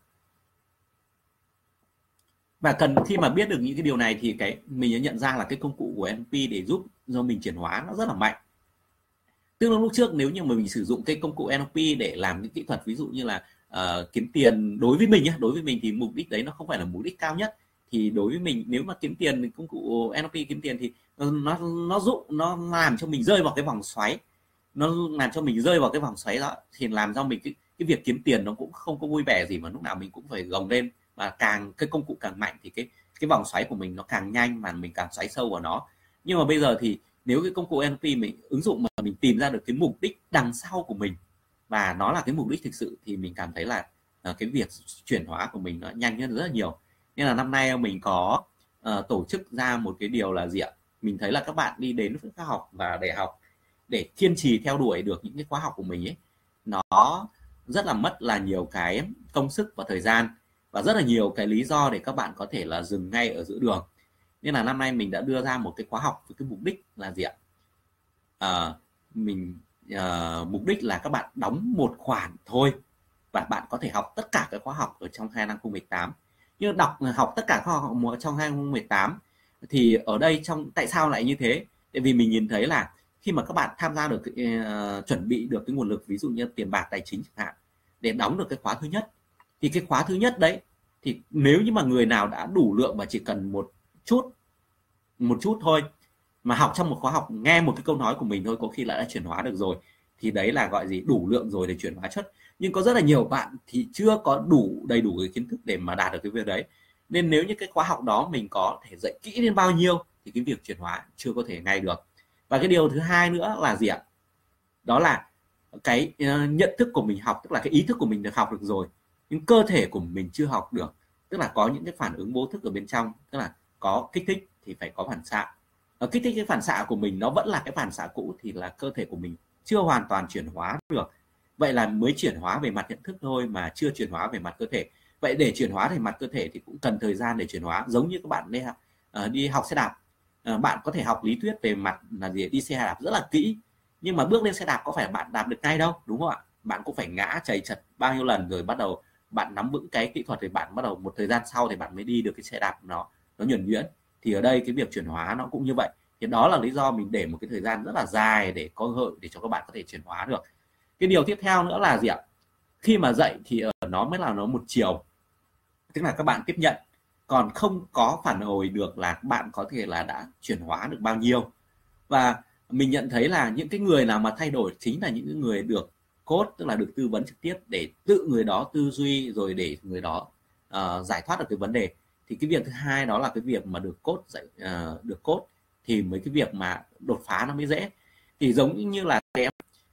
Và cần khi mà biết được những cái điều này thì cái mình nhận ra là cái công cụ của NLP để giúp cho mình chuyển hóa nó rất là mạnh. Tức là lúc trước nếu như mà mình sử dụng cái công cụ NLP để làm những kỹ thuật ví dụ như là uh, kiếm tiền đối với mình nhé đối với mình thì mục đích đấy nó không phải là mục đích cao nhất thì đối với mình nếu mà kiếm tiền công cụ NLP kiếm tiền thì nó nó dụ nó làm cho mình rơi vào cái vòng xoáy. Nó làm cho mình rơi vào cái vòng xoáy đó thì làm cho mình cái, cái việc kiếm tiền nó cũng không có vui vẻ gì mà lúc nào mình cũng phải gồng lên. Và càng cái công cụ càng mạnh thì cái cái vòng xoáy của mình nó càng nhanh mà mình càng xoáy sâu vào nó. Nhưng mà bây giờ thì nếu cái công cụ NLP mình ứng dụng mà mình tìm ra được cái mục đích đằng sau của mình và nó là cái mục đích thực sự thì mình cảm thấy là à, cái việc chuyển hóa của mình nó nhanh hơn rất là nhiều nên là năm nay mình có uh, tổ chức ra một cái điều là gì ạ? Mình thấy là các bạn đi đến với các học và đại học để kiên trì theo đuổi được những cái khóa học của mình ấy nó rất là mất là nhiều cái công sức và thời gian và rất là nhiều cái lý do để các bạn có thể là dừng ngay ở giữa đường. Nên là năm nay mình đã đưa ra một cái khóa học với cái mục đích là gì ạ? À, mình à, mục đích là các bạn đóng một khoản thôi và bạn có thể học tất cả các khóa học ở trong 2018 nhưng đọc học tất cả khóa học trong 2018 thì ở đây trong tại sao lại như thế? Tại vì mình nhìn thấy là khi mà các bạn tham gia được uh, chuẩn bị được cái nguồn lực ví dụ như tiền bạc tài chính chẳng hạn để đóng được cái khóa thứ nhất thì cái khóa thứ nhất đấy thì nếu như mà người nào đã đủ lượng và chỉ cần một chút một chút thôi mà học trong một khóa học nghe một cái câu nói của mình thôi có khi là đã chuyển hóa được rồi thì đấy là gọi gì? Đủ lượng rồi để chuyển hóa chất nhưng có rất là nhiều bạn thì chưa có đủ, đầy đủ cái kiến thức để mà đạt được cái việc đấy. Nên nếu như cái khóa học đó mình có thể dạy kỹ đến bao nhiêu thì cái việc chuyển hóa chưa có thể ngay được. Và cái điều thứ hai nữa là gì ạ? Đó là cái ờ, nhận thức của mình học, tức là cái ý thức của mình được học được rồi, nhưng cơ thể của mình chưa học được. Tức là có những cái phản ứng vô thức ở bên trong, tức là có kích thích thì phải có phản xạ. Ở kích thích cái phản xạ của mình nó vẫn là cái phản xạ cũ thì là cơ thể của mình chưa hoàn toàn chuyển hóa được vậy là mới chuyển hóa về mặt nhận thức thôi mà chưa chuyển hóa về mặt cơ thể. Vậy để chuyển hóa về mặt cơ thể thì cũng cần thời gian để chuyển hóa giống như các bạn đi học uh, đi học xe đạp. Uh, bạn có thể học lý thuyết về mặt là gì? Đi xe đạp rất là kỹ nhưng mà bước lên xe đạp có phải bạn đạp được ngay đâu đúng không ạ? Bạn cũng phải ngã chảy chật bao nhiêu lần rồi bắt đầu bạn nắm vững cái kỹ thuật thì bạn bắt đầu một thời gian sau thì bạn mới đi được cái xe đạp nó nó nhuần nhuyễn. Thì ở đây cái việc chuyển hóa nó cũng như vậy. Thì đó là lý do mình để một cái thời gian rất là dài để có hợi hội để cho các bạn có thể chuyển hóa được cái điều tiếp theo nữa là gì ạ? Khi mà dạy thì ở nó mới là nó một chiều. Tức là các bạn tiếp nhận. Còn không có phản hồi được là bạn có thể là đã chuyển hóa được bao nhiêu. Và mình nhận thấy là những cái người nào mà thay đổi chính là những người được cốt tức là được tư vấn trực tiếp để tự người đó tư duy rồi để người đó uh, giải thoát được cái vấn đề. Thì cái việc thứ hai đó là cái việc mà được cốt dạy uh, được cốt thì mấy cái việc mà đột phá nó mới dễ. Thì giống như là cái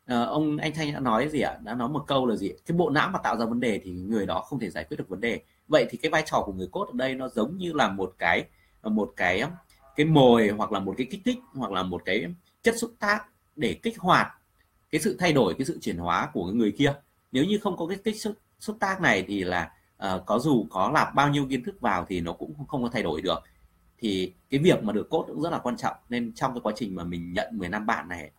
Ờ, ông anh thanh đã nói gì ạ? À? đã nói một câu là gì? Cái bộ não mà tạo ra vấn đề thì người đó không thể giải quyết được vấn đề. Vậy thì cái vai trò của người cốt ở đây nó giống như là một cái một cái cái mồi hoặc là một cái kích thích hoặc là một cái chất xúc tác để kích hoạt cái sự thay đổi cái sự chuyển hóa của người kia. Nếu như không có cái kích xúc, xúc tác này thì là uh, có dù có lạp bao nhiêu kiến thức vào thì nó cũng không có thay đổi được. Thì cái việc mà được cốt cũng rất là quan trọng. Nên trong cái quá trình mà mình nhận 10 năm bạn này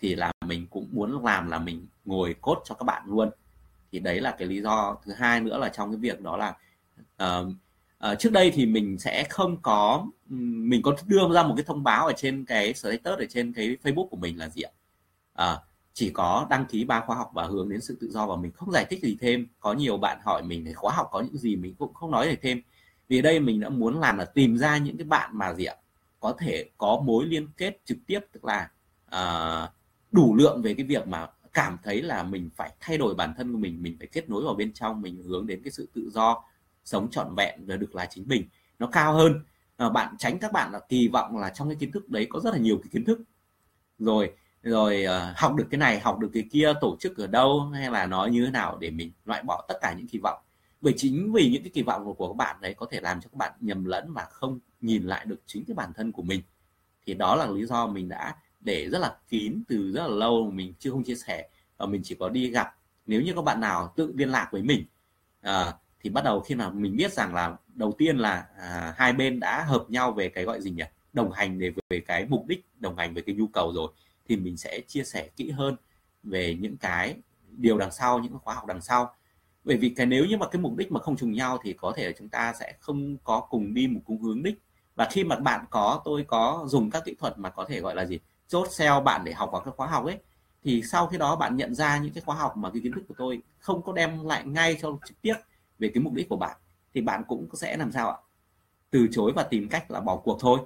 thì là mình cũng muốn làm là mình ngồi cốt cho các bạn luôn. Thì đấy là cái lý do thứ hai nữa là trong cái việc đó là uh, uh, trước đây thì mình sẽ không có mình có đưa ra một cái thông báo ở trên cái status ở trên cái Facebook của mình là gì ạ? Uh, chỉ có đăng ký ba khóa học và hướng đến sự tự do và mình không giải thích gì thêm. Có nhiều bạn hỏi mình thì khóa học có những gì mình cũng không nói gì thêm. Vì đây mình đã muốn làm là tìm ra những cái bạn mà gì ạ? Có thể có mối liên kết trực tiếp tức là uh, đủ lượng về cái việc mà cảm thấy là mình phải thay đổi bản thân của mình mình phải kết nối vào bên trong mình hướng đến cái sự tự do sống trọn vẹn và được là chính mình nó cao hơn. À, bạn tránh các bạn là kỳ vọng là trong cái kiến thức đấy có rất là nhiều cái kiến thức. Rồi rồi uh, học được cái này học được cái kia tổ chức ở đâu hay là nói như thế nào để mình loại bỏ tất cả những kỳ vọng. Bởi chính vì những cái kỳ vọng của, của các bạn đấy có thể làm cho các bạn nhầm lẫn và không nhìn lại được chính cái bản thân của mình. Thì đó là lý do mình đã để rất là kín từ rất là lâu mình chưa không chia sẻ và mình chỉ có đi gặp. Nếu như các bạn nào tự liên lạc với mình à, thì bắt đầu khi mà mình biết rằng là đầu tiên là à, hai bên đã hợp nhau về cái gọi gì nhỉ? Đồng hành về về cái mục đích đồng hành về cái nhu cầu rồi thì mình sẽ chia sẻ kỹ hơn về những cái điều đằng sau những khóa học đằng sau. Bởi vì cái nếu như mà cái mục đích mà không trùng nhau thì có thể là chúng ta sẽ không có cùng đi một cùng hướng đích. Và khi mà bạn có tôi có dùng các kỹ thuật mà có thể gọi là gì? Chốt sell bạn để học vào các khóa học ấy thì sau khi đó bạn nhận ra những cái khóa học mà cái kiến thức của tôi không có đem lại ngay cho trực tiếp về cái mục đích của bạn thì bạn cũng sẽ làm sao ạ? Từ chối và tìm cách là bỏ cuộc thôi.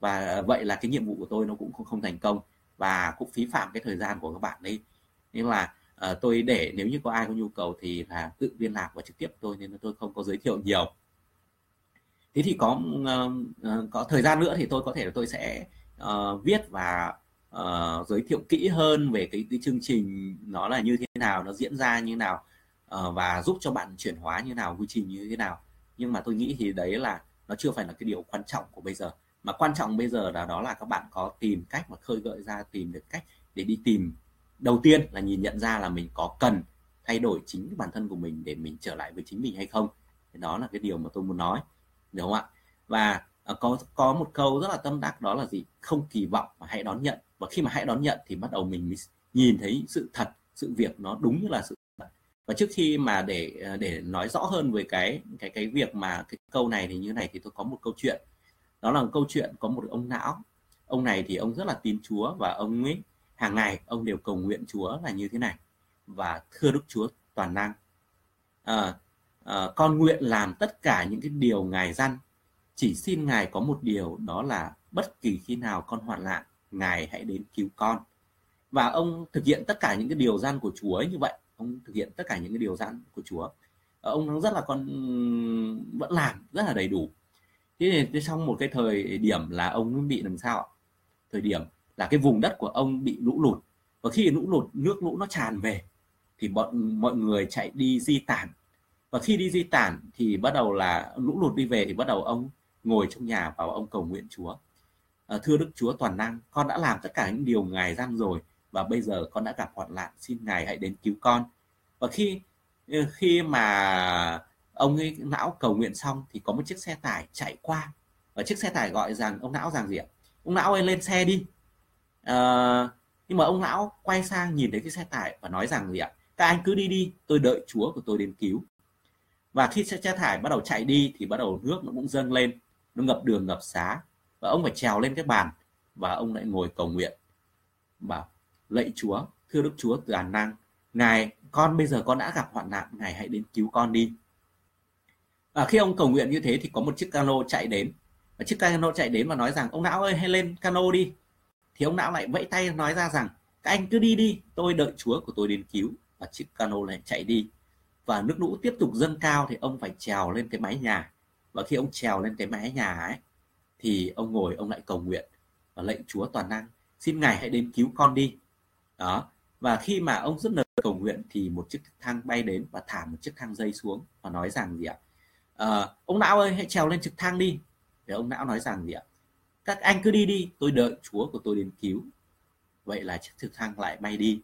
Và vậy là cái nhiệm vụ của tôi nó cũng không thành công và cũng phí phạm cái thời gian của các bạn đấy nên là uh, tôi để nếu như có ai có nhu cầu thì là tự liên lạc và trực tiếp tôi nên là tôi không có giới thiệu nhiều. Thế thì có uh, có thời gian nữa thì tôi có thể là tôi sẽ uh, viết và uh, giới thiệu kỹ hơn về cái, cái chương trình nó là như thế nào nó diễn ra như thế nào uh, và giúp cho bạn chuyển hóa như thế nào quy trình như thế nào. Nhưng mà tôi nghĩ thì đấy là nó chưa phải là cái điều quan trọng của bây giờ. Mà quan trọng bây giờ là đó là các bạn có tìm cách mà khơi gợi ra tìm được cách để đi tìm. Đầu tiên là nhìn nhận ra là mình có cần thay đổi chính bản thân của mình để mình trở lại với chính mình hay không. Thì đó là cái điều mà tôi muốn nói đúng không ạ? Và Ờ, có có một câu rất là tâm đắc đó là gì? Không kỳ vọng mà hãy đón nhận. Và khi mà hãy đón nhận thì bắt đầu mình nhìn thấy sự thật sự việc nó đúng như là sự thật. Và trước khi mà để ờ, để nói rõ hơn về cái cái cái việc mà cái câu này thì như này thì tôi có một câu chuyện. Đó là một câu chuyện có một ông não ông này thì ông rất là tin Chúa và ông ấy hàng ngày ông đều cầu nguyện Chúa là như thế này. Và thưa Đức Chúa toàn năng. À, à, con nguyện làm tất cả những cái điều ngài dăn chỉ xin ngài có một điều, đó là bất kỳ khi nào con hoạn nạn, ngài hãy đến cứu con. Và ông thực hiện tất cả những cái điều gian của Chúa ấy như vậy. Ông thực hiện tất cả những cái điều gian của Chúa. Ờ, ông rất là con, vẫn làm rất là đầy đủ. Thế thì trong một cái thời điểm là ông bị làm sao thời điểm là cái vùng đất của ông bị lũ lụt. Và khi lũ lụt, nước lũ nó tràn về, thì bọn, mọi người chạy đi di tản. Và khi đi di tản thì bắt đầu là lũ lụt đi về thì bắt đầu ông ngồi trong nhà và ông cầu nguyện Chúa. À, thưa Đức Chúa toàn năng con đã làm tất cả những điều ngài gian rồi và bây giờ con đã gặp hoạn nạn. Xin ngài hãy đến cứu con. Và khi ờ, khi mà ông ấy não cầu nguyện xong thì có một chiếc xe tải chạy qua. Và chiếc xe tải gọi rằng ông não rằng gì ạ? Ông não ơi lên xe đi. À, nhưng mà ông lão quay sang nhìn thấy cái xe tải và nói rằng gì ạ? Các anh cứ đi đi tôi đợi chúa của tôi đến cứu. Và khi xe tải bắt đầu chạy đi thì bắt đầu nước nó cũng dâng lên nó ngập đường, ngập xá, và ông phải trèo lên cái bàn, và ông lại ngồi cầu nguyện, bảo, lạy chúa, thưa đức chúa, từ an năng ngài, con bây giờ con đã gặp hoạn nạn, ngài hãy đến cứu con đi. Và khi ông cầu nguyện như thế thì có một chiếc cano chạy đến. Và chiếc cano chạy đến và nói rằng, ông não ơi, hãy lên cano đi. Thì ông não lại vẫy tay nói ra rằng, các anh cứ đi đi, tôi đợi chúa của tôi đến cứu. Và chiếc cano lại chạy đi. Và nước lũ tiếp tục dâng cao thì ông phải trèo lên cái mái nhà và khi ông trèo lên cái mái nhà ấy thì ông ngồi ông lại cầu nguyện và lệnh chúa toàn năng xin ngài hãy đến cứu con đi. Đó. Và khi mà ông rất lời cầu nguyện thì một chiếc thang bay đến và thả một chiếc thang dây xuống và nói rằng gì ạ? À, ông não ơi hãy trèo lên trực thang đi. Để ông não nói rằng gì ạ? Các anh cứ đi đi tôi đợi chúa của tôi đến cứu. Vậy là chiếc trực thăng lại bay đi.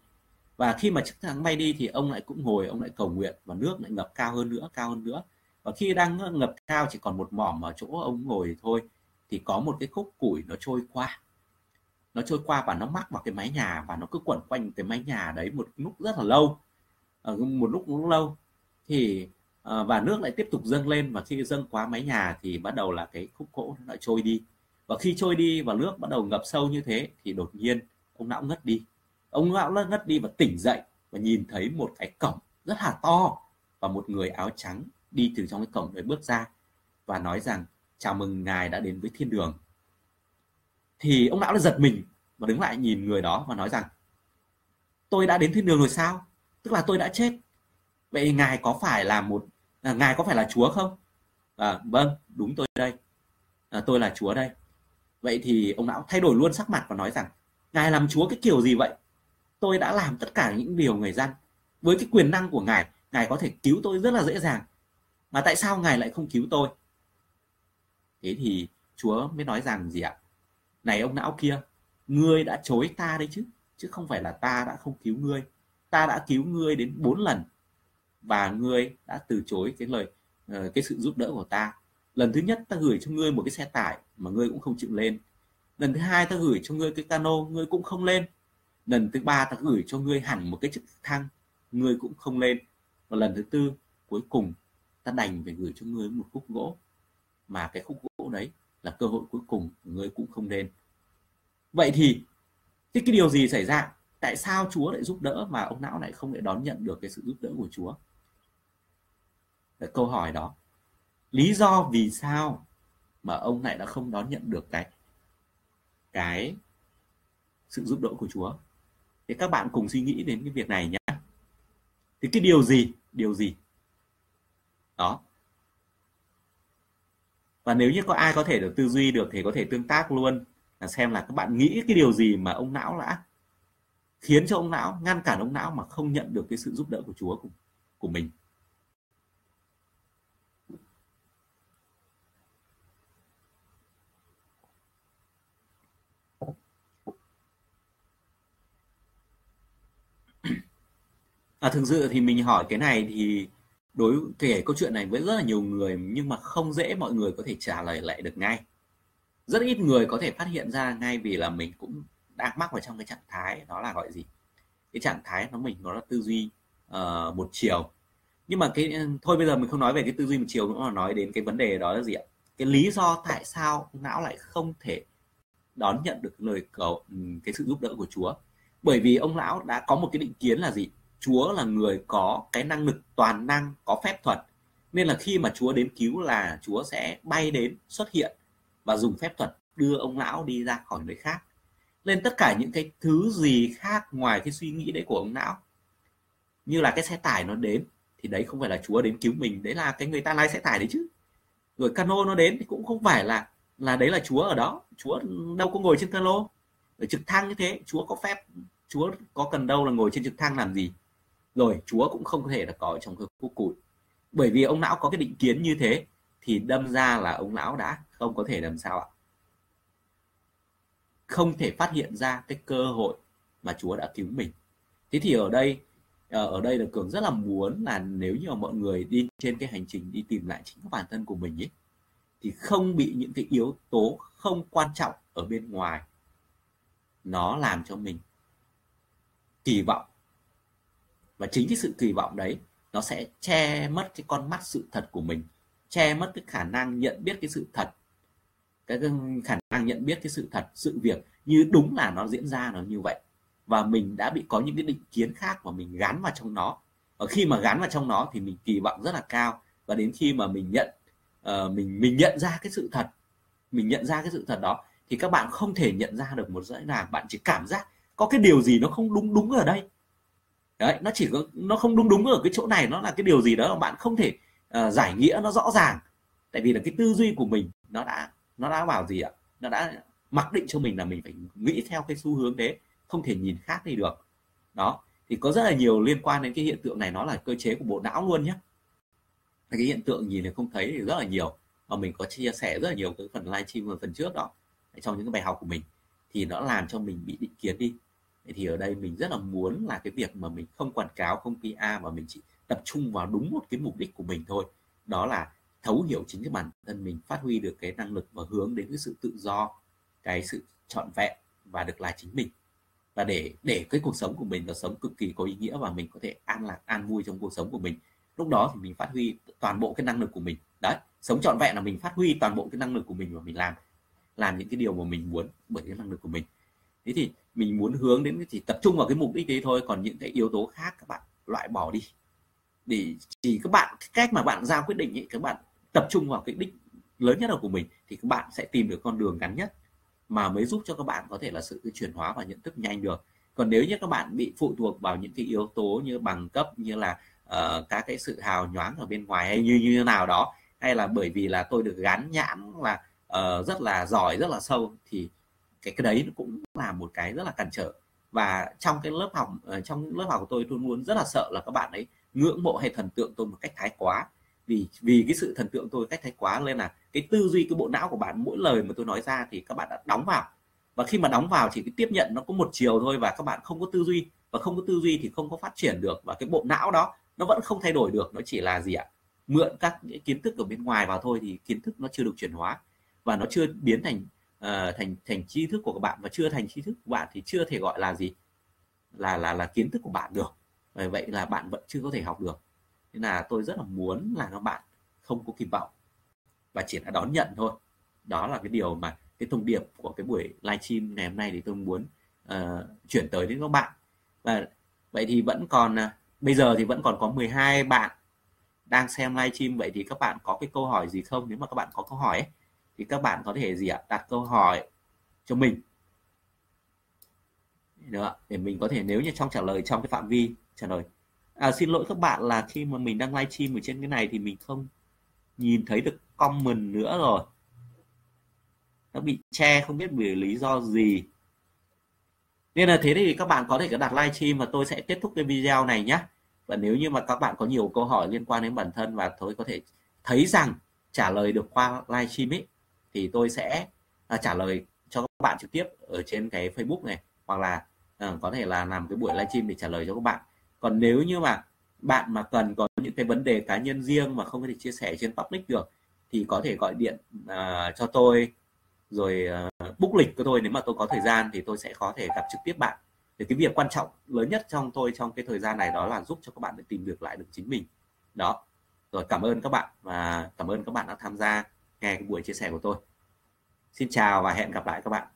Và khi mà chiếc thang bay đi thì ông lại cũng ngồi ông lại cầu nguyện và nước lại ngập cao hơn nữa cao hơn nữa và khi đang ngập cao chỉ còn một mỏm ở chỗ ông ngồi thôi, thì có một cái khúc củi nó trôi qua. Nó trôi qua và nó mắc vào cái mái nhà và nó cứ quẩn quanh cái mái nhà đấy một lúc rất là lâu. Ở một lúc rất lâu. Thì ờ, và nước lại tiếp tục dâng lên và khi dâng quá mái nhà thì bắt đầu là cái khúc gỗ nó lại trôi đi. Và khi trôi đi và nước bắt đầu ngập sâu như thế thì đột nhiên ông não ngất đi. Ông não ngất đi và tỉnh dậy và nhìn thấy một cái cổng rất là to và một người áo trắng đi từ trong cái cổng đấy bước ra và nói rằng chào mừng ngài đã đến với thiên đường. Thì ông lão đã giật mình và đứng lại nhìn người đó và nói rằng tôi đã đến thiên đường rồi sao? Tức là tôi đã chết. Vậy ngài có phải là một à, ngài có phải là chúa không? À, vâng đúng tôi đây. À, tôi là chúa đây. Vậy thì ông lão thay đổi luôn sắc mặt và nói rằng ngài làm chúa cái kiểu gì vậy? Tôi đã làm tất cả những điều người dân với cái quyền năng của ngài ngài có thể cứu tôi rất là dễ dàng mà tại sao ngài lại không cứu tôi? Thế thì chúa mới nói rằng gì ạ? Này ông não kia, ngươi đã chối ta đấy chứ chứ không phải là ta đã không cứu ngươi. Ta đã cứu ngươi đến bốn lần, và ngươi đã từ chối cái lời ờ, cái sự giúp đỡ của ta. Lần thứ nhất ta gửi cho ngươi một cái xe tải mà ngươi cũng không chịu lên. Lần thứ hai ta gửi cho ngươi cái cano, ngươi cũng không lên. Lần thứ ba ta gửi cho ngươi hẳn một cái trực thăng, ngươi cũng không lên. Và lần thứ tư, cuối cùng ta đành phải gửi cho ngươi một khúc gỗ. Mà cái khúc gỗ đấy là cơ hội cuối cùng ngươi cũng không nên. Vậy thì cái, cái điều gì xảy ra? Tại sao Chúa lại giúp đỡ mà ông não lại không lại đón nhận được cái sự giúp đỡ của Chúa? Là câu hỏi đó. Lý do vì sao mà ông lại đã không đón nhận được cái cái sự giúp đỡ của Chúa? Thì các bạn cùng suy nghĩ đến cái việc này nhé. Thì cái điều gì điều gì đó. Và nếu như có ai có thể được tư duy được thì có thể tương tác luôn là xem là các bạn nghĩ cái điều gì mà ông não đã khiến cho ông não ngăn cản ông não mà không nhận được cái sự giúp đỡ của Chúa của, của mình. À, thực sự thì mình hỏi cái này thì đối kể câu chuyện này với rất là nhiều người nhưng mà không dễ mọi người có thể trả lời lại được ngay. Rất ít người có thể phát hiện ra ngay vì là mình cũng đang mắc vào trong cái trạng thái đó là gọi gì? Cái trạng thái nó mình nó là tư duy uh, một chiều. Nhưng mà cái thôi bây giờ mình không nói về cái tư duy một chiều nữa mà nói đến cái vấn đề đó là gì ạ? Cái lý do tại sao não lại không thể đón nhận được lời cầu ừ, cái sự giúp đỡ của Chúa. Bởi vì ông lão đã có một cái định kiến là gì? Chúa là người có cái năng lực toàn năng, có phép thuật. Nên là khi mà Chúa đến cứu là Chúa sẽ bay đến, xuất hiện và dùng phép thuật đưa ông lão đi ra khỏi nơi khác. Nên tất cả những cái thứ gì khác ngoài cái suy nghĩ đấy của ông lão, như là cái xe tải nó đến, thì đấy không phải là Chúa đến cứu mình, đấy là cái người ta lái xe tải đấy chứ. Rồi cano nó đến thì cũng không phải là là đấy là Chúa ở đó. Chúa đâu có ngồi trên cano. Ở trực thăng như thế, Chúa có phép, Chúa có cần đâu là ngồi trên trực thăng làm gì? Rồi, Chúa cũng không thể là có trong cái khúc củi bởi vì ông não có cái định kiến như thế, thì đâm ra là ông lão đã không có thể làm sao ạ. Không thể phát hiện ra cái cơ hội mà Chúa đã cứu mình. Thế thì ở đây ờ, ở đây là cường rất là muốn là nếu như mà mọi người đi trên cái hành trình đi tìm lại chính bản thân của mình ấy, thì không bị những cái yếu tố không quan trọng ở bên ngoài nó làm cho mình kỳ vọng và chính cái sự kỳ vọng đấy nó sẽ che mất cái con mắt sự thật của mình che mất cái khả năng nhận biết cái sự thật. Cái khả năng nhận biết cái sự thật sự việc như đúng là nó diễn ra nó như vậy. Và mình đã bị có những cái định kiến khác mà mình gắn vào trong nó. Và khi mà gắn vào trong nó thì mình kỳ vọng rất là cao. Và đến khi mà mình nhận uh, mình mình nhận ra cái sự thật mình nhận ra cái sự thật đó thì các bạn không thể nhận ra được một dễ nào bạn chỉ cảm giác có cái điều gì nó không đúng đúng ở đây đấy nó chỉ có nó không đúng đúng ở cái chỗ này nó là cái điều gì đó mà bạn không thể uh, giải nghĩa nó rõ ràng. Tại vì là cái tư duy của mình nó đã nó đã bảo gì ạ? Nó đã mặc định cho mình là mình phải nghĩ theo cái xu hướng đấy không thể nhìn khác đi được. Đó thì có rất là nhiều liên quan đến cái hiện tượng này nó là cơ chế của bộ não luôn nhé. Cái hiện tượng nhìn thì không thấy thì rất là nhiều và mình có chia sẻ rất là nhiều cái phần livestream và phần trước đó trong những cái bài học của mình thì nó làm cho mình bị định kiến đi thì ở đây mình rất là muốn là cái việc mà mình không quảng cáo, không PR mà mình chỉ tập trung vào đúng một cái mục đích của mình thôi. Đó là thấu hiểu chính cái bản thân mình, phát huy được cái năng lực và hướng đến cái sự tự do, cái sự trọn vẹn và được là chính mình. Và để để cái cuộc sống của mình là sống cực kỳ có ý nghĩa và mình có thể an lạc, an vui trong cuộc sống của mình, lúc đó thì mình phát huy toàn bộ cái năng lực của mình. Đấy, sống trọn vẹn là mình phát huy toàn bộ cái năng lực của mình và mình làm làm những cái điều mà mình muốn bởi cái năng lực của mình. Thế thì mình muốn hướng đến chỉ tập trung vào cái mục đích đấy thôi còn những cái yếu tố khác các bạn loại bỏ đi. Để chỉ các bạn cách mà bạn ra quyết định ấy, các bạn tập trung vào cái đích lớn nhất của mình thì các bạn sẽ tìm được con đường ngắn nhất mà mới giúp cho các bạn có thể là sự chuyển hóa và nhận thức nhanh được. Còn nếu như các bạn bị phụ thuộc vào những cái yếu tố như bằng cấp như là uh, các cái sự hào nhoáng ở bên ngoài hay như như nào đó hay là bởi vì là tôi được gắn nhãn là uh, rất là giỏi rất là sâu thì cái cái đấy cũng là một cái rất là cản trở. Và trong cái lớp học ờ, trong lớp học của tôi tôi muốn rất là sợ là các bạn ấy ngưỡng mộ hay thần tượng tôi một cách thái quá. Vì vì cái sự thần tượng tôi cách thái quá nên là cái tư duy, cái bộ não của bạn, mỗi lời mà tôi nói ra thì các bạn đã đóng vào. Và khi mà đóng vào thì cái tiếp nhận nó có một chiều thôi và các bạn không có tư duy. Và không có tư duy thì không có phát triển được. Và cái bộ não đó, nó vẫn không thay đổi được. Nó chỉ là gì ạ? Mượn các kiến thức ở bên ngoài vào thôi thì kiến thức nó chưa được chuyển hóa. Và nó chưa biến thành Ờ, thành thành tri thức của các bạn và chưa thành tri thức của bạn thì chưa thể gọi là gì? Là là là kiến thức của bạn được. Bởi vậy là bạn vẫn chưa có thể học được. Nên là tôi rất là muốn là các bạn không có kỳ vọng và chỉ là đón nhận thôi. Đó là cái điều mà cái thông điệp của cái buổi livestream ngày hôm nay thì tôi muốn uh, chuyển tới đến các bạn. Và vậy thì vẫn còn uh, bây giờ thì vẫn còn có 12 bạn đang xem livestream. Vậy thì các bạn có cái câu hỏi gì không? Nếu mà các bạn có câu hỏi ấy, thì các bạn có thể gì ạ? Đặt câu hỏi cho mình. Được để mình có thể nếu như trong trả lời trong cái phạm vi trả lời. À, xin lỗi các bạn là khi mà mình đang livestream ở trên cái này thì mình không nhìn thấy được comment nữa rồi. Nó bị che không biết vì lý do gì. Nên là thế thì các bạn có thể đặt livestream và tôi sẽ kết thúc cái video này nhé và nếu như mà các bạn có nhiều câu hỏi liên quan đến bản thân và tôi có thể thấy rằng trả lời được qua livestream ấy thì tôi sẽ uh, trả lời cho các bạn trực tiếp ở trên cái Facebook này hoặc là uh, có thể là làm cái buổi livestream để trả lời cho các bạn. Còn nếu như mà bạn mà cần có những cái vấn đề cá nhân riêng mà không có thể chia sẻ trên public được thì có thể gọi điện uh, cho tôi rồi uh, book lịch của tôi. Nếu mà tôi có thời gian thì tôi sẽ có thể gặp trực tiếp bạn. Thì cái việc quan trọng lớn nhất trong tôi trong cái thời gian này đó là giúp cho các bạn để tìm được lại được chính mình. Đó. Rồi cảm ơn các bạn và cảm ơn các bạn đã tham gia nghe cái buổi chia sẻ của tôi. Xin chào và hẹn gặp lại các bạn.